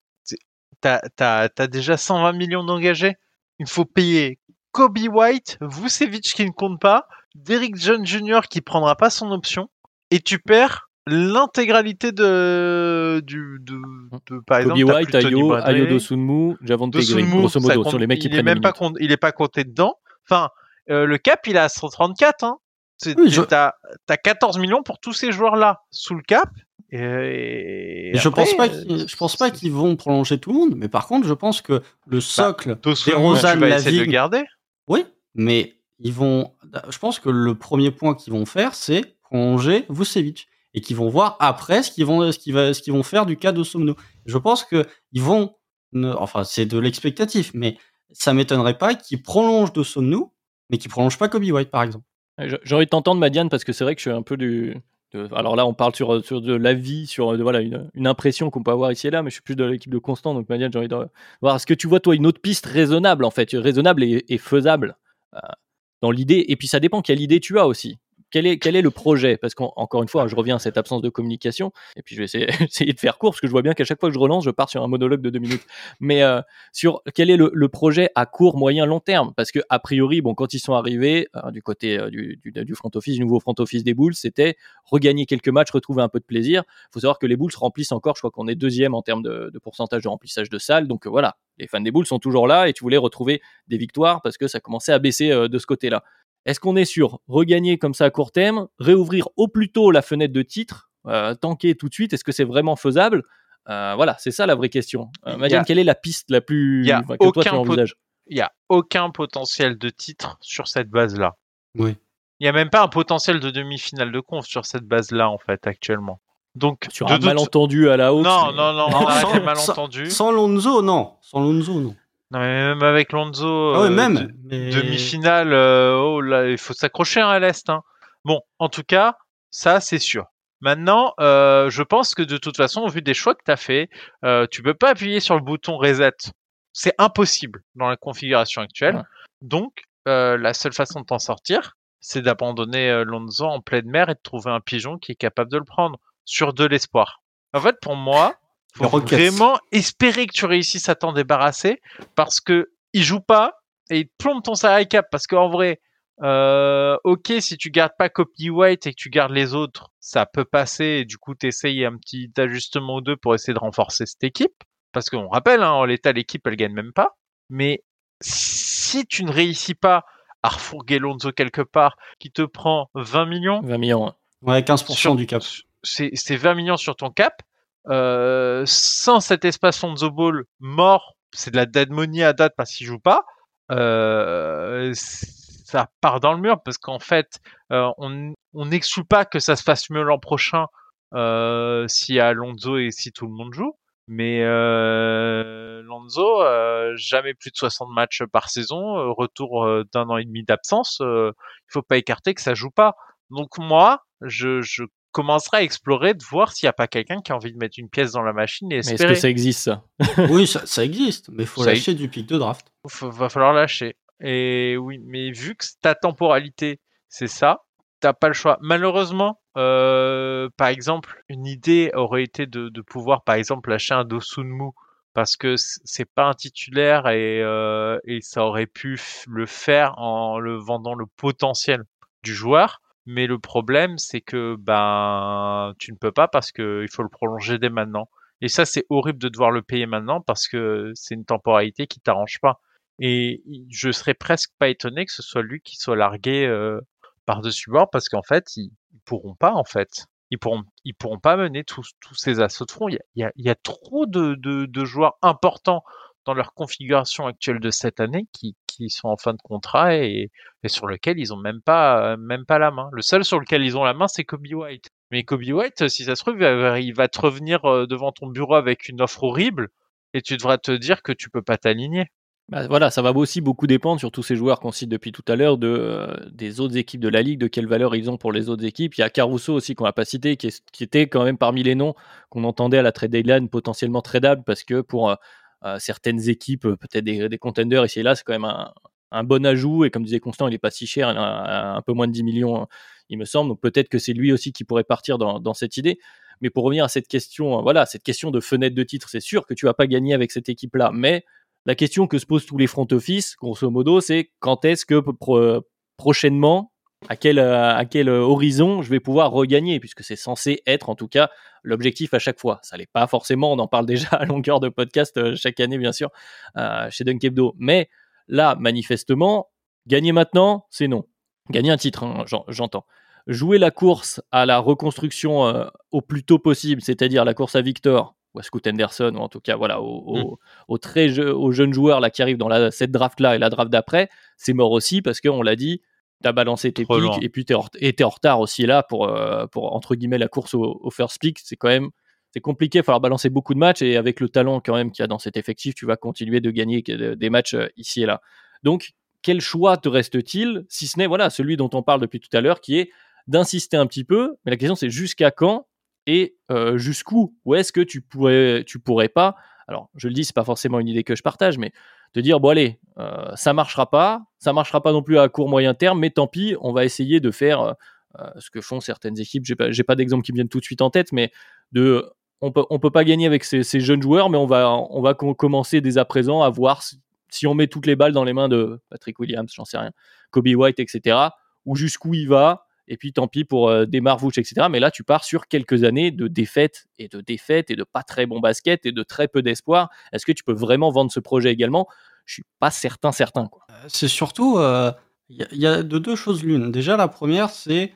t'as as, déjà 120 millions d'engagés. Il faut payer Kobe White, Vucevic qui ne compte pas, Derrick John Jr. qui prendra pas son option. Et tu perds l'intégralité de, du, de, de, par Kobe exemple, White, Ayo. Ayo Dosunmu, Javon Green, grosso modo, compte- sur les mecs qui il est prennent même les pas compte- il est pas compté dedans. Enfin, euh, le cap, il est à 134. Hein. Oui, je- T'as as 14 millions pour tous ces joueurs-là sous le cap. Et, et Et je après, pense pas euh, qu'ils, je pense pas qu'ils vont prolonger tout le monde, mais par contre, je pense que le socle Dosunmu, DeRozan, tu vas essayer de garder. Oui, mais ils vont. Je pense que le premier point qu'ils vont faire, c'est prolonger Vucevic et qu'ils vont voir après ce qu'ils vont, ce qu'ils va, ce qu'ils vont faire du cas de Somno. Je pense que ils vont. Enfin, c'est de l'expectatif, mais ça m'étonnerait pas qu'ils prolongent de Somno, mais qu'ils prolongent pas Kobe White, par exemple. J'ai envie de t'entendre, Madiane, parce que c'est vrai que je suis un peu du. de- alors là, on parle sur, sur de l'avis, sur de, voilà, une, une impression qu'on peut avoir ici et là, mais je suis plus de l'équipe de Constant. Donc, Madiane, j'ai envie de voir. Est-ce que tu vois, toi, une autre piste raisonnable, en fait, raisonnable et, et faisable euh, dans l'idée Et puis, ça dépend quelle idée tu as aussi. Quel est, quel est le projet? Parce qu'encore une fois, je reviens à cette absence de communication, et puis je vais essayer, de faire court, parce que je vois bien qu'à chaque fois que je relance, je pars sur un monologue de deux minutes. Mais euh, sur quel est le, projet à court, moyen, long terme? Parce que a priori, bon, quand ils sont arrivés euh, du côté euh, du, du, front office, du nouveau front office des Bulls, c'était regagner quelques matchs, retrouver un peu de plaisir. Il faut savoir que les Bulls remplissent encore, je crois qu'on est deuxième en termes de, pourcentage de remplissage de salles. Donc voilà, les fans des Bulls sont toujours là et tu voulais retrouver des victoires parce que ça commençait à baisser de ce côté-là. Est-ce qu'on est sur regagner comme ça à court terme, réouvrir au plus tôt la fenêtre de titre, euh, tanker tout de suite? Est-ce que c'est vraiment faisable? Euh, Voilà, c'est ça la vraie question. Euh, Madiane, a- quelle est la piste la plus il y a enfin, que toi tu aucun pot- envisages? Il n'y a aucun potentiel de titre sur cette base-là. Oui. Il n'y a même pas un potentiel de demi-finale de conf sur cette base-là, en fait, actuellement. Donc, Sur de un doute- malentendu à la hausse Non, mais- non, non, on arrête les malentendus. Sans Lonzo, non. Sans Lonzo, non. Non, mais même avec Lonzo, Ah ouais, euh, même. de- mais- demi-finale, euh, oh là, il faut s'accrocher hein, à l'Est. Hein. Bon, en tout cas, ça, c'est sûr. Maintenant, euh, je pense que de toute façon, vu des choix que tu as fait, euh, tu peux pas appuyer sur le bouton reset. C'est impossible dans la configuration actuelle. Ouais. Donc, euh, la seule façon de t'en sortir, c'est d'abandonner euh, Lonzo en pleine mer et de trouver un pigeon qui est capable de le prendre sur de l'espoir. En fait, pour moi, faut Rockets. vraiment espérer que tu réussisses à t'en débarrasser parce que il joue pas et il te plombe ton salary cap parce qu'en vrai, euh, ok, si tu gardes pas Copy White et que tu gardes les autres, ça peut passer et du coup t'essayes un petit ajustement ou deux pour essayer de renforcer cette équipe. Parce qu'on rappelle, hein, en l'état, l'équipe elle gagne même pas. Mais si tu ne réussis pas à refourguer Lonzo quelque part qui te prend 20 millions, 20 millions. Ouais, 15% sur- du cap. c'est 20 millions sur ton cap. Euh, sans cet espace Lonzo Ball mort, c'est de la dead money à date parce qu'il joue pas. Euh, ça part dans le mur parce qu'en fait, euh, on n'exclut pas que ça se fasse mieux l'an prochain euh, s'il y a Lonzo et si tout le monde joue. Mais euh, Lonzo, jamais plus de 60 matchs par saison, retour d'un an et demi d'absence. il faut pas écarter que ça joue pas. Donc moi, je, je commencerai à explorer de voir s'il n'y a pas quelqu'un qui a envie de mettre une pièce dans la machine et Mais est-ce espérer. que ça existe ça? Oui, ça, ça existe, mais il faut Ça lâcher du pic de draft. Faut- va falloir lâcher. Et oui, mais vu que ta temporalité, c'est ça, t'as pas le choix. Malheureusement, euh, par exemple, une idée aurait été de, de pouvoir, par exemple, lâcher un Dosunmu parce que c'est pas un titulaire et, euh, et ça aurait pu le faire en le vendant le potentiel du joueur. Mais le problème, c'est que ben tu ne peux pas parce que il faut le prolonger dès maintenant. Et ça, c'est horrible de devoir le payer maintenant parce que c'est une temporalité qui t'arrange pas. Et je serais presque pas étonné que ce soit lui qui soit largué euh, par-dessus bord parce qu'en fait, ils, pourront pas, en fait. Ils pourront, pas mener tous, ces assauts de front. Il y a, y a, trop de, de joueurs importants dans leur configuration actuelle de cette année qui, sont en fin de contrat et, sur lequel ils ont même pas, euh, même pas la main. Le seul sur lequel ils ont la main, c'est Kobe White. Mais Kobe White, si ça se trouve, il va- te revenir euh, devant ton bureau avec une offre horrible et tu devras te dire que tu peux pas t'aligner. Bah, voilà, ça va aussi beaucoup dépendre sur tous ces joueurs qu'on cite depuis tout à l'heure de, euh, des autres équipes de la ligue, de quelle valeur ils ont pour les autres équipes. Il y a Caruso aussi qu'on n'a pas cité, qui, était quand même parmi les noms qu'on entendait à la trade deadline potentiellement tradable parce que pour certaines équipes, euh, peut-être des, contenders ici et là, c'est quand même un, bon ajout. Et comme disait Constant, il n'est pas si cher, il a un, peu moins de 10 millions, hein, il me semble. Donc peut-être que c'est lui aussi qui pourrait partir dans, cette idée. Mais pour revenir à cette question, euh, voilà, cette question de fenêtre de titre, c'est sûr que tu vas pas gagner avec cette équipe-là, mais la question que se posent tous les front office, grosso modo, c'est quand est-ce que pro- prochainement à quel, à quel horizon je vais pouvoir regagner, puisque c'est censé être en tout cas l'objectif à chaque fois. Ça l'est pas forcément, on en parle déjà à longueur de podcast chaque année, bien sûr, chez Dunkebdo. Mais là, manifestement, gagner maintenant, c'est non. Gagner un titre, hein, j'entends. Jouer la course à la reconstruction au plus tôt possible, c'est-à-dire la course à Victor, ou à Scoot Anderson, ou en tout cas voilà, aux, mm. très aux jeunes joueurs là, qui arrivent dans la, cette draft-là et la draft d'après, c'est mort aussi parce qu'on l'a dit, tu as balancé tes pics et puis tu es, en retard aussi là pour, euh, pour entre guillemets, la course au, first pick. C'est quand même c'est compliqué, il va falloir balancer beaucoup de matchs et avec le talent quand même qu'il y a dans cet effectif, tu vas continuer de gagner des matchs euh, ici et là. Donc, quel choix te reste-t-il, si ce n'est voilà celui dont on parle depuis tout à l'heure, qui est d'insister un petit peu, mais la question c'est jusqu'à quand et euh, jusqu'où? Où est-ce que tu pourrais, tu pourrais pas? Alors, je le dis, c'est pas forcément une idée que je partage, mais de dire bon allez, euh, ça marchera pas, ça marchera pas non plus à court moyen terme, mais tant pis, on va essayer de faire euh, ce que font certaines équipes. J'ai pas, pas d'exemple qui me viennent tout de suite en tête, mais on peut, peut pas gagner avec ces, jeunes joueurs, mais on va, on va commencer dès à présent à voir si, on met toutes les balles dans les mains de Patrick Williams, j'en sais rien, Kobe White, etc. Ou jusqu'où il va, et puis tant pis pour euh, des Marvouch, etc. Mais là, tu pars sur quelques années de défaites et de défaites et de pas très bon basket et de très peu d'espoir. Est-ce que tu peux vraiment vendre ce projet également? Je suis pas certain, certain. Euh, c'est surtout, il euh, y, a de deux choses l'une. Déjà, la première, c'est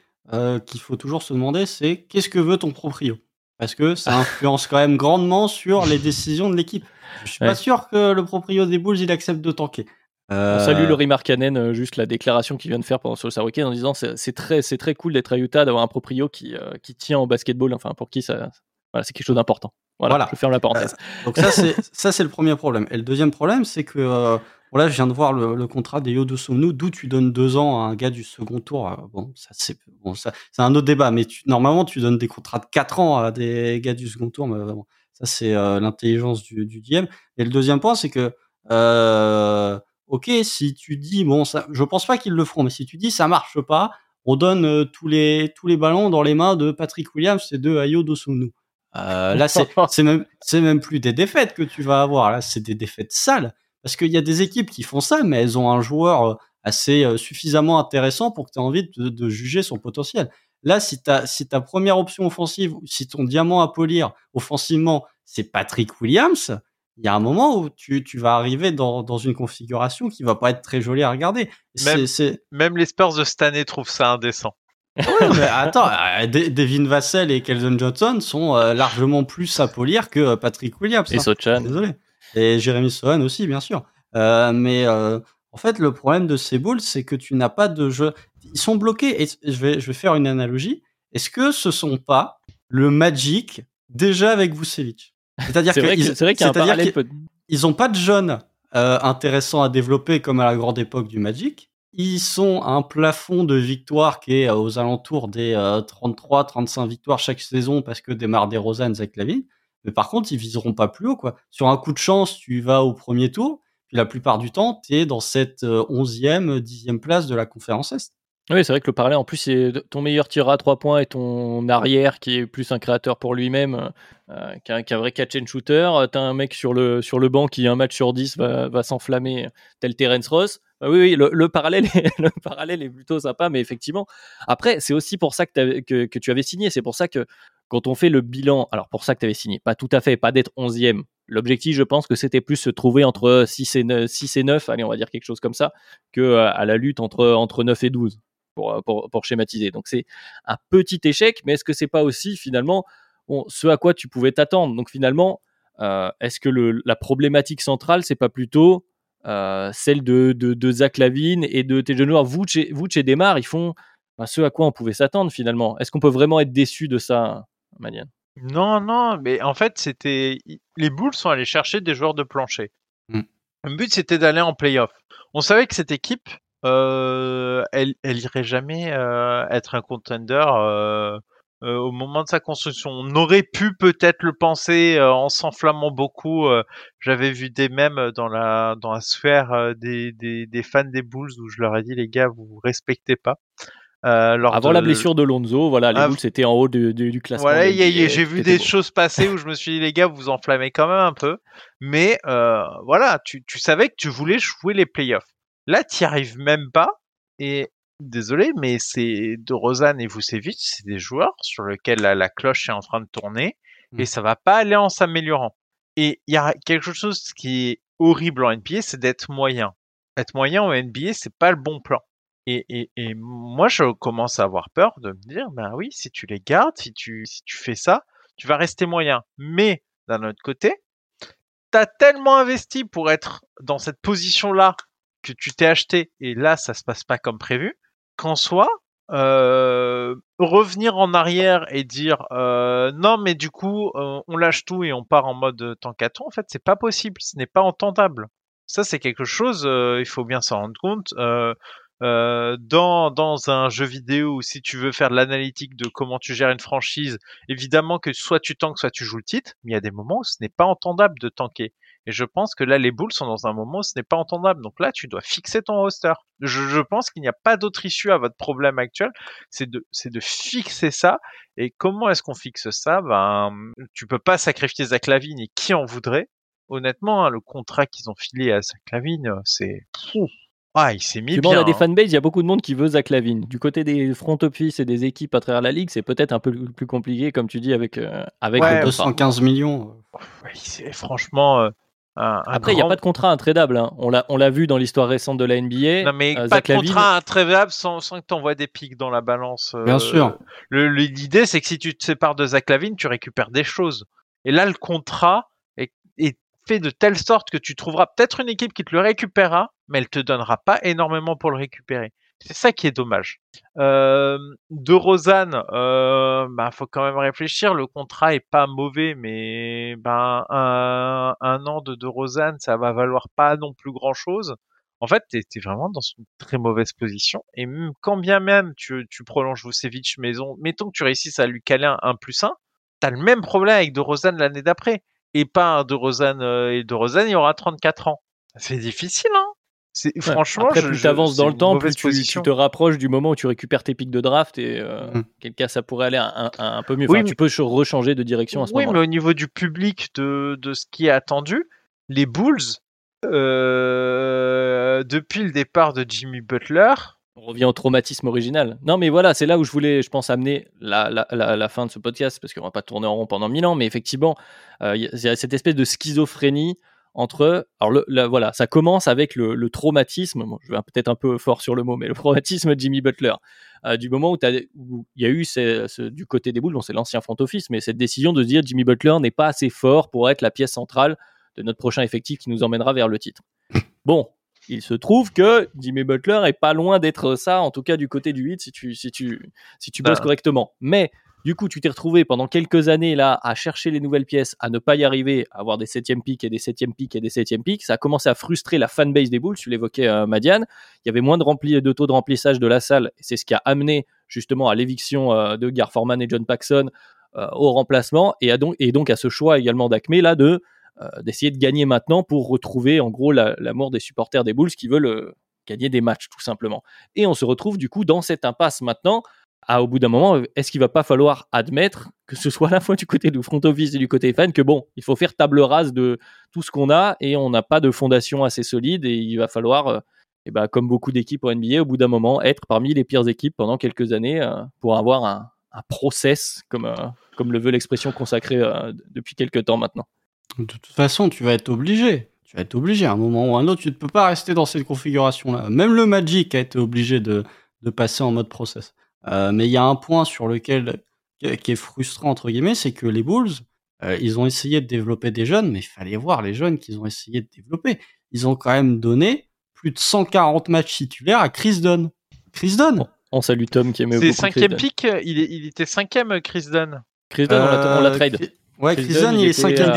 qu'il faut toujours se demander, c'est qu'est-ce que veut ton proprio? Parce que ça influence quand même grandement sur les décisions de l'équipe. Je suis pas sûr que le proprio des Bulls il accepte de tanker. On salue Laurie Markkanen, euh, juste la déclaration qu'il vient de faire pendant sur le Weekend en disant c'est très, très cool d'être à Utah, d'avoir un proprio qui, euh, qui tient au basketball, enfin pour qui ça, voilà, c'est quelque chose d'important. Voilà, je ferme la parenthèse. Euh, donc ça c'est le premier problème. Et le deuxième problème c'est que voilà, je viens de voir le, contrat des Yodo Somnou, d'où tu donnes deux ans à un gars du second tour. Bon, ça c'est bon, ça c'est un autre débat, mais normalement tu donnes des contrats de quatre ans à des gars du second tour, mais bon, ça c'est l'intelligence du, du DM. Et le deuxième point c'est que euh, ok, si tu dis, bon, ça, je pense pas qu'ils le feront, mais si tu dis ça marche pas, on donne euh, tous les tous les ballons dans les mains de Patrick Williams et de Ayo Dosunu. Euh, là, c'est c'est même c'est même plus des défaites que tu vas avoir. Là, c'est des défaites sales parce qu'il y a des équipes qui font ça, mais elles ont un joueur euh, assez euh, suffisamment intéressant pour que tu aies envie de, de, juger son potentiel. Là, si ta si ta première option offensive, si ton diamant à polir offensivement, c'est Patrick Williams, il y a un moment où tu, tu vas arriver dans, dans, une configuration qui va pas être très jolie à regarder. Même, même les Spurs de cette année trouvent ça indécent. oui, mais attends, euh, Devin Vassell et Kelvin Johnson sont euh, largement plus à polir que euh, Patrick Williams. Et hein. Sochan. Désolé. Et Jérémy Sohan aussi, bien sûr. Euh, mais euh, en fait, le problème de ces Bulls, c'est que tu n'as pas de jeu. Ils sont bloqués. Et je vais, je vais faire une analogie. Est-ce que ce sont pas le Magic déjà avec Vucevic? C'est-à-dire c'est vrai qu'il y a un parallèle. Ils n'ont pas de jeunes euh, intéressants à développer comme à la grande époque du Magic. Ils sont à un plafond de victoires qui est euh, aux alentours des 33-35 euh, victoires chaque saison parce que démarre des Rosanne avec la vie. Mais par contre, ils viseront pas plus haut, quoi. Sur un coup de chance, tu vas au premier tour. Puis la plupart du temps, tu es dans cette 11e, 10e place de la conférence Est. Oui, c'est vrai que le parallèle, en plus, c'est ton meilleur tireur à 3 points et ton arrière qui est plus un créateur pour lui-même, euh, qui, a, un vrai catch and shooter. T'as un mec sur le, sur le banc qui, un match sur 10, va, va s'enflammer, tel Terence Ross. Bah oui, oui, le, parallèle est, le parallèle est plutôt sympa, mais effectivement. Après, c'est aussi pour ça que, que, que tu avais signé. C'est pour ça que quand on fait le bilan, alors pour ça que tu avais signé, pas tout à fait, pas d'être 11e. L'objectif, je pense que c'était plus se trouver entre 6 et 9, 6 et 9, allez, on va dire quelque chose comme ça, que euh, à la lutte entre, entre 9 et 12. Euh, pour, pour, schématiser. Donc c'est un petit échec, mais est-ce que c'est pas aussi finalement ce à quoi tu pouvais t'attendre? Donc finalement, euh, est-ce que la problématique centrale, c'est pas plutôt celle de, de, Zach Lavine et de jeunes joueurs Vouch et, Demar, ils font ce à quoi on pouvait s'attendre finalement. Est-ce qu'on peut vraiment être déçu de ça, Non, non, mais en fait, c'était les Bulls sont allés chercher des joueurs de plancher. Mm. Le but, c'était d'aller en playoff. On savait que cette équipe, euh, elle, elle irait jamais euh, être un contender euh, au moment de sa construction. On aurait pu peut-être le penser en s'enflammant beaucoup. J'avais vu des mèmes dans la dans la sphère des, des, des, fans des Bulls où je leur ai dit les gars vous respectez pas. Avant la blessure de Lonzo, voilà, les ah, Bulls étaient en haut du, du classement. Voilà, j'ai vu des choses passer où je me suis dit les gars vous enflammez quand même un peu, mais voilà, tu, tu savais que tu voulais jouer les playoffs. Là, tu arrives même pas. Et désolé, mais c'est de Rosanne et Vucevic, c'est des joueurs sur lesquels la, cloche est en train de tourner et mm. ça va pas aller en s'améliorant. Et il y a quelque chose qui est horrible en NBA, c'est d'être moyen. Être moyen en NBA, c'est pas le bon plan. Et, moi, je commence à avoir peur de me dire, ben oui, si tu les gardes, si tu, si tu fais ça, tu vas rester moyen. Mais d'un autre côté, tu as tellement investi pour être dans cette position-là que tu t'es acheté, et là, ça se passe pas comme prévu, qu'en soi, euh, revenir en arrière et dire euh, non mais du coup euh, on lâche tout et on part en mode tank à tout, en fait c'est pas possible, ce n'est pas entendable. Ça c'est quelque chose, il faut bien s'en rendre compte. Euh, dans, dans un jeu vidéo si tu veux faire de l'analytique de comment tu gères une franchise, évidemment que soit tu tankes, soit tu joues le titre, mais il y a des moments où ce n'est pas entendable de tanker. Et je pense que là, les Bulls sont dans un moment où ce n'est pas entendable. Donc là, tu dois fixer ton roster. Je, je pense qu'il n'y a pas d'autre issue à votre problème actuel. C'est de, de fixer ça. Et comment est-ce qu'on fixe ça? Ben, tu peux pas sacrifier Zach Lavine et qui en voudrait? Honnêtement, hein, le contrat qu'ils ont filé à Zach Lavine, c'est ah, il s'est mis bien. a des hein. fanbases, il y a beaucoup de monde qui veut Zach Lavine. Du côté des front office et des équipes à travers la ligue, c'est peut-être un peu plus compliqué, comme tu dis, avec, euh, avec 215 millions. c'est franchement. Euh, Après, il n'y a pas de contrat intradable. Hein. On l'a vu dans l'histoire récente de la NBA. Non, mais euh, pas de contrat intradable sans, sans que tu envoies des pics dans la balance. Bien sûr. L'idée, c'est que si tu te sépares de Zach Lavine, tu récupères des choses. Et là, le contrat fait de telle sorte que tu trouveras peut-être une équipe qui te le récupérera, mais elle te donnera pas énormément pour le récupérer. C'est ça qui est dommage. Euh, de Rosanne, euh, bah, faut quand même réfléchir. Le contrat est pas mauvais, mais ben un, an de De Rosanne, ça va valoir pas non plus grand chose. En fait, tu es, vraiment dans une très mauvaise position. Et quand bien même tu, tu prolonges Vucevic maison, mettons que tu réussisses à lui caler un 1 plus 1, tu as le même problème avec De Rosanne l'année d'après. Et pas un De Rosanne, euh, et De Rosanne, il aura 34 ans. C'est difficile, hein c'est franchement, Après, plus tu avances dans le temps, plus tu, te rapproches du moment où tu récupères tes pics de draft et euh, mmh. quel cas ça pourrait aller un, peu mieux. Enfin, Tu peux rechanger de direction à ce moment. Oui, mais au niveau du public de, de ce qui est attendu, les Bulls, euh, depuis le départ de Jimmy Butler, on revient au traumatisme original. Non, mais voilà, c'est là où je voulais, je pense, amener la, fin de ce podcast, parce qu'on va pas tourner en rond pendant mille ans, mais effectivement, euh, il y a cette espèce de schizophrénie entre alors voilà ça commence avec le, traumatisme je vais peut-être un peu fort sur le mot mais le traumatisme Jimmy Butler euh, du moment où il y a eu du côté des boules bon c'est l'ancien front office mais cette décision de se dire Jimmy Butler n'est pas assez fort pour être la pièce centrale de notre prochain effectif qui nous emmènera vers le titre bon il se trouve que Jimmy Butler est pas loin d'être ça en tout cas du côté du 8 si tu si tu si tu bosses bah. correctement mais du coup, tu t'es retrouvé pendant quelques années là à chercher les nouvelles pièces, à ne pas y arriver, à avoir des septièmes pics et des septièmes pics et des septièmes pics. Ça a commencé à frustrer la fanbase des Bulls. Tu l'évoquais, euh, Madiane. Il y avait moins de, rempli, de taux de remplissage de la salle. Et c'est ce qui a amené justement à l'éviction euh, de Gar Forman et John Paxson euh, au remplacement et, à donc, et donc à ce choix également d'Acme là de d'essayer de gagner maintenant pour retrouver en gros l'amour des supporters des Bulls qui veulent gagner des matchs tout simplement. Et on se retrouve du coup dans cette impasse maintenant au bout d'un moment, est-ce qu'il va pas falloir admettre que ce soit à la fois du côté du front office et du côté fan que bon, il faut faire table rase de tout ce qu'on a et on n'a pas de fondation assez solide et il va falloir, et euh, eh ben, comme beaucoup d'équipes en NBA, au bout d'un moment, être parmi les pires équipes pendant quelques années euh, pour avoir un, process, comme, euh, comme le veut l'expression consacrée depuis quelques temps maintenant. De toute façon, tu vas être obligé. Tu vas être obligé à un moment ou à un autre. Tu ne peux pas rester dans cette configuration-là. Même le Magic a été obligé de, de passer en mode process. Euh, mais il y a un point sur lequel qui est frustrant entre guillemets, c'est que les Bulls, euh, ils ont essayé de développer des jeunes, mais il fallait voir les jeunes qu'ils ont essayé de développer. Ils ont quand même donné plus de 140 matchs titulaires à Chris Dunn. Chris Dunn. On salue Tom qui aimait beaucoup. C'est cinquième pick. Il, il, était cinquième Chris Dunn. Chris Dunn, on l'a trade. Ouais, Chris, Dunn, il, est cinquième.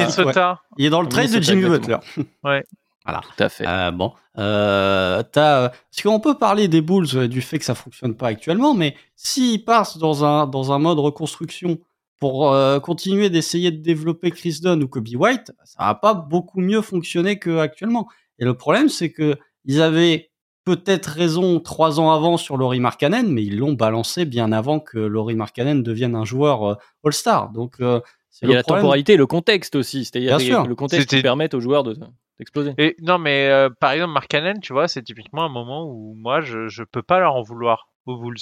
Il est dans le trade de Jimmy Butler. ouais. Voilà. Tout à fait. Euh, bon, euh, t'as, parce qu'on peut parler des Bulls euh, du fait que ça fonctionne pas actuellement, mais s'ils passent dans un dans un mode reconstruction pour euh, continuer d'essayer de développer Chris Dunn ou Kobe White, ça va pas beaucoup mieux fonctionner qu'actuellement. Et le problème, c'est que ils avaient peut-être raison trois ans avant sur Laurie Markkanen, mais ils l'ont balancé bien avant que Laurie Markkanen devienne un joueur All-Star. Donc il y a la temporalité et le contexte aussi. C'est-à-dire le contexte qui permet aux joueurs de, d'exploser. Et non, mais euh, par exemple, Mark Cannon, tu vois, c'est typiquement un moment où moi, je je peux pas leur en vouloir aux Bulls.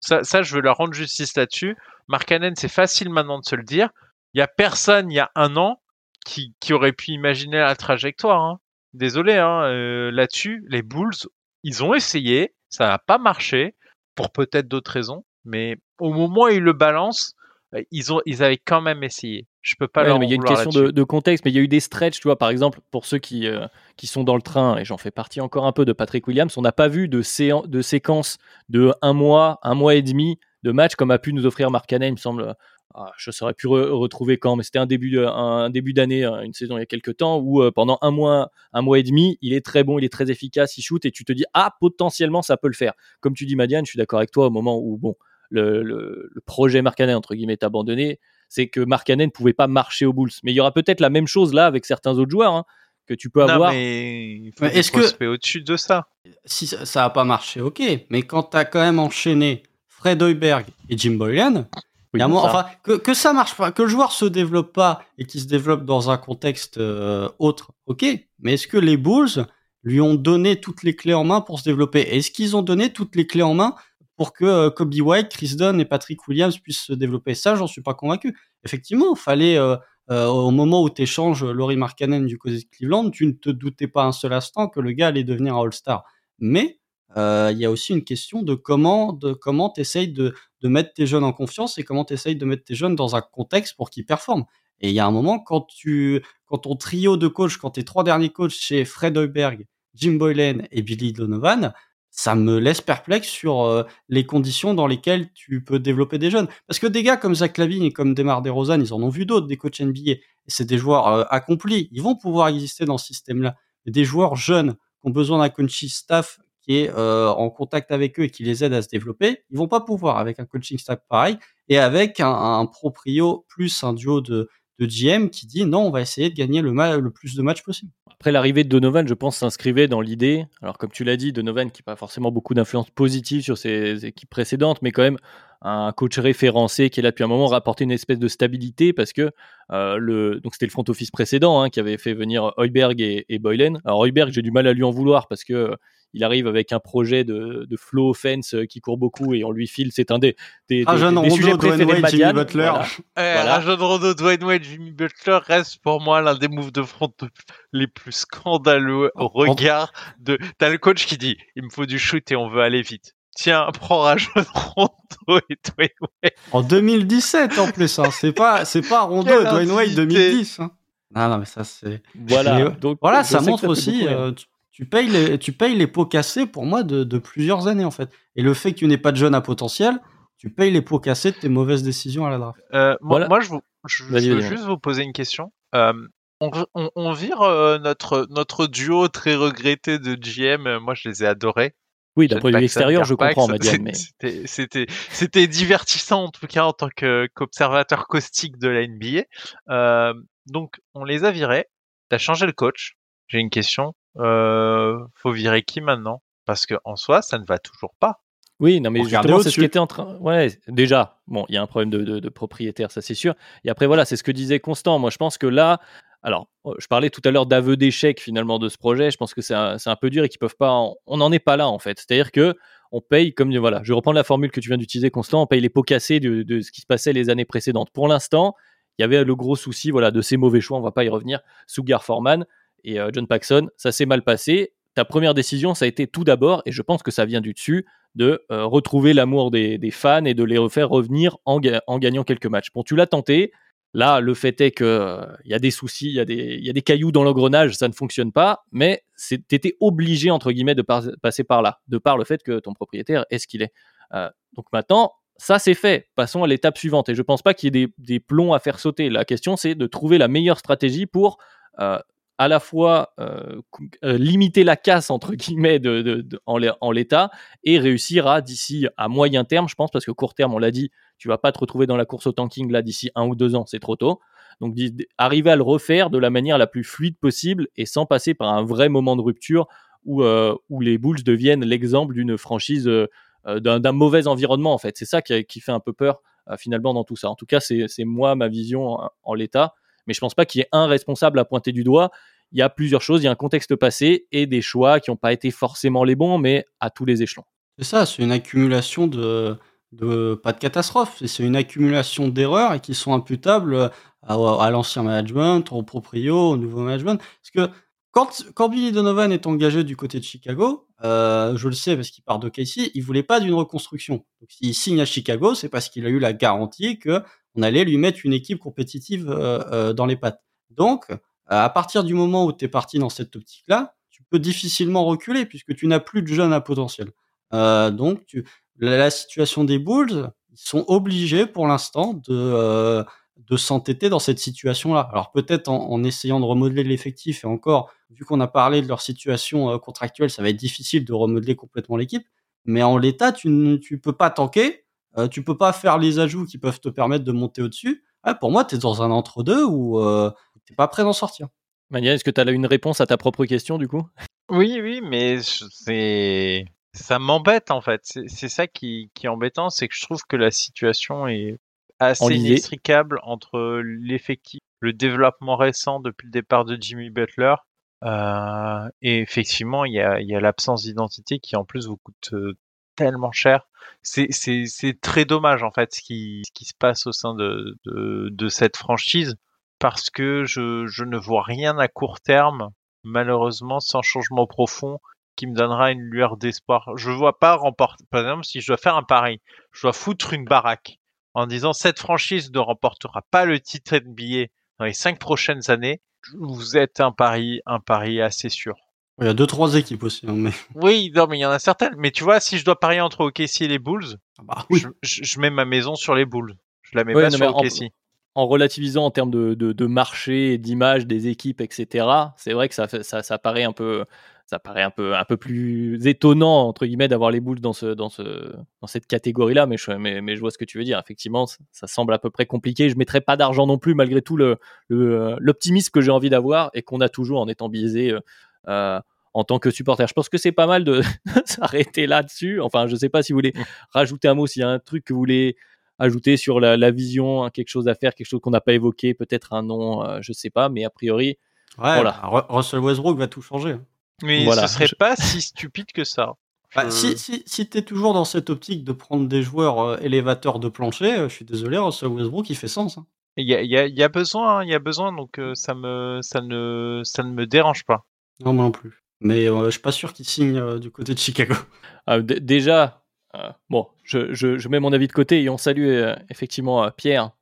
Ça, ça, je veux leur rendre justice là-dessus. Markkanen, c'est facile maintenant de se le dire. Il y a personne, il y a un an, qui, qui aurait pu imaginer la trajectoire. Hein. Désolé, hein, euh, là-dessus, les Bulls, ils ont essayé, ça n'a pas marché, pour peut-être d'autres raisons, mais au moment où ils le balancent, ils, ont, ils avaient quand même essayé. Je peux pas Ouais, leur mais il y a une question de, contexte, mais il y a eu des stretches, tu vois, par exemple, pour ceux qui, euh, qui sont dans le train, et j'en fais partie encore un peu de Patrick Williams, on n'a pas vu de, séan- de séquence de un mois, un mois et demi de match comme a pu nous offrir Mark Cannon, il me semble. Ah, je saurais pu re- retrouver quand, mais c'était un début, un début d'année, hein, une saison il y a quelques temps, où euh, pendant un mois, un mois et demi, il est très bon, il est très efficace, il shoot, et tu te dis, ah, potentiellement, ça peut le faire. Comme tu dis, Madiane, je suis d'accord avec toi au moment où, bon, le, le, le projet Mark Cannon, entre guillemets, est abandonné, c'est que Markkanen ne pouvait pas marcher aux Bulls. Mais il y aura peut-être la même chose là avec certains autres joueurs hein, que tu peux Non, avoir. mais il faut Mais des est-ce que- au-dessus de ça. Si ça ça a pas marché, ok. Mais quand tu as quand même enchaîné Fred Hoiberg et Jim Boylan, Oui, ça. enfin, que, que ça marche pas, que le joueur se développe pas et qu'il se développe dans un contexte euh, autre, ok. Mais est-ce que les Bulls lui ont donné toutes les clés en main pour se développer? Est-ce qu'ils ont donné toutes les clés en main pour que euh, Kobe White, Chris Dunn et Patrick Williams puissent se développer Ça, j'en suis pas convaincu. Effectivement, il fallait, euh, euh, au moment où tu échanges Laurie Markkanen du côté de Cleveland, tu ne te doutais pas un seul instant que le gars allait devenir un All-Star. Mais il y a aussi une question de comment de comment tu essayes de, de mettre tes jeunes en confiance et comment tu essayes de mettre tes jeunes dans un contexte pour qu'ils performent. Et il y a un moment, quand, tu, quand ton trio de coachs, quand tes trois derniers coachs chez Fred Hoiberg, Jim Boylan et Billy Donovan, ça me laisse perplexe sur euh, les conditions dans lesquelles tu peux développer des jeunes. Parce que des gars comme Zach Lavine et comme Demar DeRozan, ils en ont vu d'autres, des coachs NBA. C'est des joueurs euh, accomplis. Ils vont pouvoir exister dans ce système-là. Des joueurs jeunes qui ont besoin d'un coaching staff qui est euh, en contact avec eux et qui les aide à se développer, ils vont pas pouvoir avec un coaching staff pareil et avec un proprio plus un duo de, de GM qui dit non, on va essayer de gagner le, plus de matchs possible. Après l'arrivée de Donovan, je pense, s'inscrivait dans l'idée. Alors, comme tu l'as dit, Donovan qui n'a pas forcément beaucoup d'influence positive sur ses équipes précédentes, mais quand même un coach référencé qui est là depuis un moment, rapporter une espèce de stabilité parce que euh, le, donc c'était le front office précédent hein, qui avait fait venir Heuberg et, et Boylen. Alors Heuberg, j'ai du mal à lui en vouloir parce que euh, il arrive avec un projet de, de flow offense euh, qui court beaucoup et on lui file. C'est un des, des, Ah, des- jeune des Rondo, sujets Dwayne préférés de Wade, Jimmy. Butler. Voilà. Eh, Voilà. Rajon Rondo, Dwayne Wade, Jimmy Butler reste pour moi l'un des moves de front les plus scandaleux au regard de. T'as le coach qui dit il me faut du shoot et on veut aller vite. Tiens, prends Rajon Rondo et Dwayne Wade. En 2017 en plus, hein. c'est pas c'est pas Rondo Quelle et Dwayne Wade intimité. 2010. Hein. Non, non, mais ça c'est. Voilà. Euh, Donc, Voilà, ça montre aussi, euh, tu, tu payes les, tu payes les pots cassés pour moi de, de plusieurs années en fait. Et le fait que tu n'aies pas de jeunes à potentiel, tu payes les pots cassés de tes mauvaises décisions à la draft. Euh, moi, Voilà. moi, je, vous, je, Vas-y, je veux juste vous poser une question. Euh, on, on, on vire euh, notre, notre duo très regretté de GM. Moi, je les ai adorés. Oui, d'un point de vue extérieur, je comprends, Madiane. Mais... C'était, c'était, divertissant en tout cas en tant que, qu'observateur caustique de la NBA. Euh, donc, on les a virés. T'as changé le coach. J'ai une question. Euh, faut virer qui maintenant? Parce que en soi, ça ne va toujours pas. Oui, non, mais justement, c'est ce qui était en train. Ouais, déjà, bon, il y a un problème de, de, de propriétaire, ça c'est sûr. Et après, voilà, c'est ce que disait Constant. Moi, je pense que là, alors, euh, je parlais tout à l'heure d'aveu d'échec finalement de ce projet. Je pense que c'est un, un peu dur et qu'ils peuvent pas. On n'en est pas là en fait. C'est-à-dire que on paye comme voilà. Je reprends la formule que tu viens d'utiliser, Constant. On paye les pots cassés de, de ce qui se passait les années précédentes. Pour l'instant, il y avait le gros souci, voilà, de ces mauvais choix. On va pas y revenir. Sugar Foreman et euh, John Paxson, ça s'est mal passé. Ta première décision, ça a été tout d'abord, et je pense que ça vient du dessus, de euh, retrouver l'amour des, des fans et de les refaire revenir en, en gagnant quelques matchs. Bon, tu l'as tenté. Là, le fait est que il y a des soucis, il y, a des- cailloux dans l'engrenage, ça ne fonctionne pas, mais tu étais obligé, entre guillemets, de passer par là, de par le fait que ton propriétaire est ce qu'il est. Euh, donc maintenant, ça c'est fait. Passons à l'étape suivante. Et je pense pas qu'il y ait des, des plombs à faire sauter. La question, c'est de trouver la meilleure stratégie pour euh, à la fois euh, euh, limiter la casse, entre guillemets, en l'é- en l'état et réussir à, d'ici à moyen terme, je pense, parce que court terme, on l'a dit, tu vas pas te retrouver dans la course au tanking là d'ici un ou deux ans, c'est trop tôt. Donc arriver à le refaire de la manière la plus fluide possible et sans passer par un vrai moment de rupture où, euh, où les Bulls deviennent l'exemple d'une franchise d'un mauvais environnement en fait. C'est ça qui, fait un peu peur finalement dans tout ça. En tout cas, c'est moi ma vision en l'état, mais je pense pas qu'il y ait un responsable à pointer du doigt. Il y a plusieurs choses, il y a un contexte passé et des choix qui n'ont pas été forcément les bons, mais à tous les échelons. C'est ça, c'est une accumulation de, pas de catastrophes, c'est une accumulation d'erreurs qui sont imputables à, à l'ancien management, au proprio, au nouveau management. Parce que quand, quand Billy Donovan est engagé du côté de Chicago, euh, je le sais parce qu'il part de Casey, il voulait pas d'une reconstruction. Donc s'il signe à Chicago, c'est parce qu'il a eu la garantie que on allait lui mettre une équipe compétitive euh, euh, dans les pattes. Donc, à partir du moment où tu es parti dans cette optique-là, tu peux difficilement reculer puisque tu n'as plus de jeunes à potentiel. Euh, donc, tu, la, situation des Bulls, ils sont obligés pour l'instant de, euh, de s'entêter dans cette situation-là. Alors peut-être en, essayant de remodeler l'effectif, et encore, vu qu'on a parlé de leur situation euh, contractuelle, ça va être difficile de remodeler complètement l'équipe, mais en l'état, tu ne tu peux pas tanker, euh, tu peux pas faire les ajouts qui peuvent te permettre de monter au-dessus. Ah, pour moi, tu es dans un entre-deux où euh, tu n'es pas prêt d'en sortir. Mania, est-ce que tu as une réponse à ta propre question du coup? Oui, oui, mais c'est ça m'embête en fait. C'est ça qui, qui est embêtant, c'est que je trouve que la situation est assez inextricable entre l'effectif, le développement récent depuis le départ de Jimmy Butler, euh, et effectivement il y a, y a l'absence d'identité qui en plus vous coûte euh, tellement cher. C'est très dommage en fait ce qui, ce qui se passe au sein de, cette franchise parce que je, je ne vois rien à court terme malheureusement sans changement profond qui me donnera une lueur d'espoir. Je vois pas remporter. Par exemple, si je dois faire un pari, je dois foutre une baraque en disant cette franchise ne remportera pas le titre NBA dans les cinq prochaines années. Vous êtes un pari, un pari assez sûr. Il y a deux trois équipes aussi. Hein, mais... Oui, non, mais il y en a certaines. Mais tu vois, si je dois parier entre OKC et les Bulls, ah bah, oui. je, je, mets ma maison sur les Bulls. Je la mets ouais, pas sur OKC. En, en, relativisant en termes de, de, de marché, d'image des équipes, etc. C'est vrai que ça, ça, ça paraît un peu ça paraît un peu, un peu plus étonnant, entre guillemets, d'avoir les Bulls dans, ce, dans, ce, dans cette catégorie-là, mais je, mais, mais je vois ce que tu veux dire. Effectivement, ça, ça semble à peu près compliqué. Je ne mettrai pas d'argent non plus, malgré tout l'optimisme le, que j'ai envie d'avoir et qu'on a toujours en étant biaisé. Euh, en tant que supporter. Je pense que c'est pas mal de s'arrêter là-dessus. Enfin, je ne sais pas si vous voulez mmh. rajouter un mot, s'il y a un truc que vous voulez ajouter sur la, la vision, hein, quelque chose à faire, quelque chose qu'on n'a pas évoqué, peut-être un nom, euh, je sais pas, mais a priori, ouais, voilà. Russell Westbrook va tout changer. Hein. Mais voilà. ce serait pas si stupide que ça. Bah, si si, si tu es toujours dans cette optique de prendre des joueurs euh, élévateurs de plancher, euh, je suis désolé, Russell Westbrook, il fait sens. Hein. Il y, a, y, a, y a besoin, il y a besoin, donc euh, ça, me, ça, ne, ça ne me dérange pas. Non, moi non plus. Mais euh, je suis pas sûr qu'il signe euh, du côté de Chicago. Ah, déjà, bon, je, je, je, mets mon avis de côté et on salue effectivement Pierre,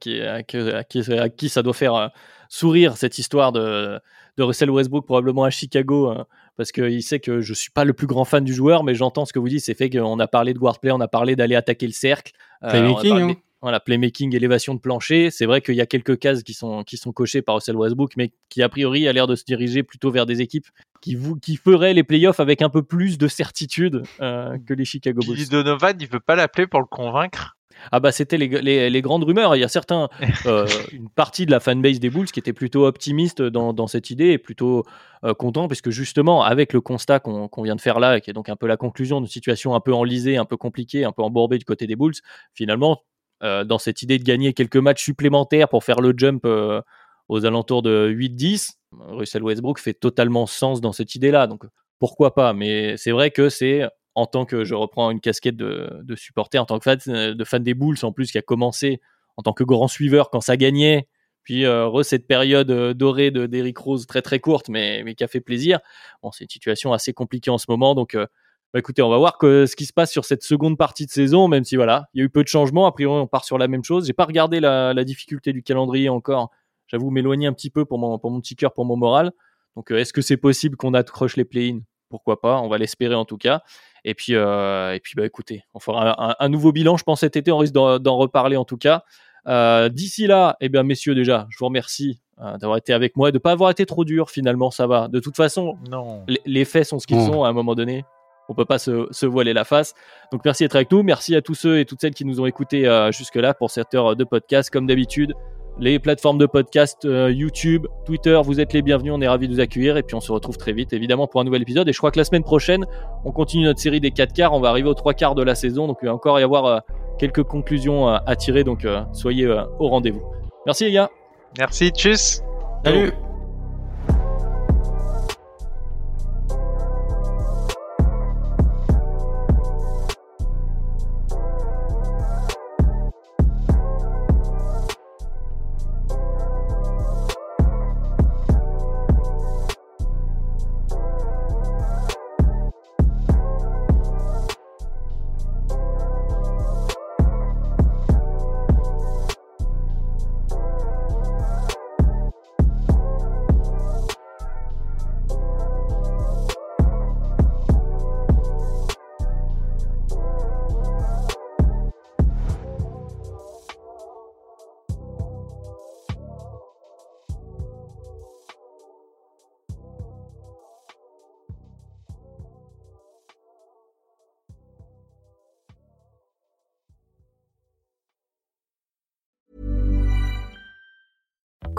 qui, qui, qui, à qui ça doit faire sourire cette histoire de de Russell Westbrook probablement à Chicago hein, parce qu'il sait que je suis pas le plus grand fan du joueur, mais j'entends ce que vous dites. C'est fait qu'on a parlé de wordplay, on a parlé d'aller attaquer le cercle. Euh, playmaking, hein. Voilà, playmaking, élévation de plancher. C'est vrai qu'il y a quelques cases qui sont qui sont cochées par Russell Westbrook, mais qui a priori a l'air de se diriger plutôt vers des équipes qui vous qui feraient les playoffs avec un peu plus de certitude euh, que les Chicago Bulls. Billy Donovan, il veut pas l'appeler pour le convaincre. Ah bah c'était les, les, les, grandes rumeurs. Il y a certains, euh, une partie de la fanbase des Bulls qui était plutôt optimiste dans, dans cette idée et plutôt euh, content puisque justement avec le constat qu'on qu vient de faire là, qui est donc un peu la conclusion d'une situation un peu enlisée, un peu compliquée, un peu embourbée du côté des Bulls, finalement dans cette idée de gagner quelques matchs supplémentaires pour faire le jump euh, aux alentours de 8-10, Russell Westbrook fait totalement sens dans cette idée-là. Donc pourquoi pas Mais c'est vrai que c'est en tant que je reprends une casquette de, supporter, en tant que fan, de fan des Bulls en plus, qui a commencé en tant que grand suiveur quand ça gagnait, puis euh, cette période euh, dorée de d'Eric Rose très très courte, mais, qui a fait plaisir. Bon, c'est une situation assez compliquée en ce moment, donc euh, bah, écoutez, on va voir que, ce qui se passe sur cette seconde partie de saison, même si voilà, il y a eu peu de changements. A priori, on part sur la même chose. J'ai pas regardé la, la difficulté du calendrier encore. J'avoue m'éloigner un petit peu pour mon, pour mon petit cœur, pour mon moral. Donc, est-ce que c'est possible qu'on accroche les play-in Pourquoi pas? On va l'espérer en tout cas. Et puis, euh, et puis bah, écoutez, on fera un, un, nouveau bilan, je pense, cet été. On risque d'en reparler en tout cas. Euh, D'ici là, eh bien, messieurs, déjà, je vous remercie euh, d'avoir été avec moi et de ne pas avoir été trop dur, finalement, ça va. De toute façon, non. les faits sont ce qu'ils sont à un moment donné. On peut pas se, se, voiler la face. Donc merci d'être avec nous. Merci à tous ceux et toutes celles qui nous ont écoutés euh, jusque-là pour cette heure de podcast. Comme d'habitude, les plateformes de podcast, euh, YouTube, Twitter, vous êtes les bienvenus, on est ravis de vous accueillir et puis on se retrouve très vite évidemment pour un nouvel épisode et je crois que la semaine prochaine on continue notre série des 4 quarts, on va arriver aux 3 quarts de la saison donc il va encore y avoir euh, quelques conclusions euh, à tirer donc euh, soyez euh, au rendez-vous. Merci les gars. Merci, tchuss. Salut.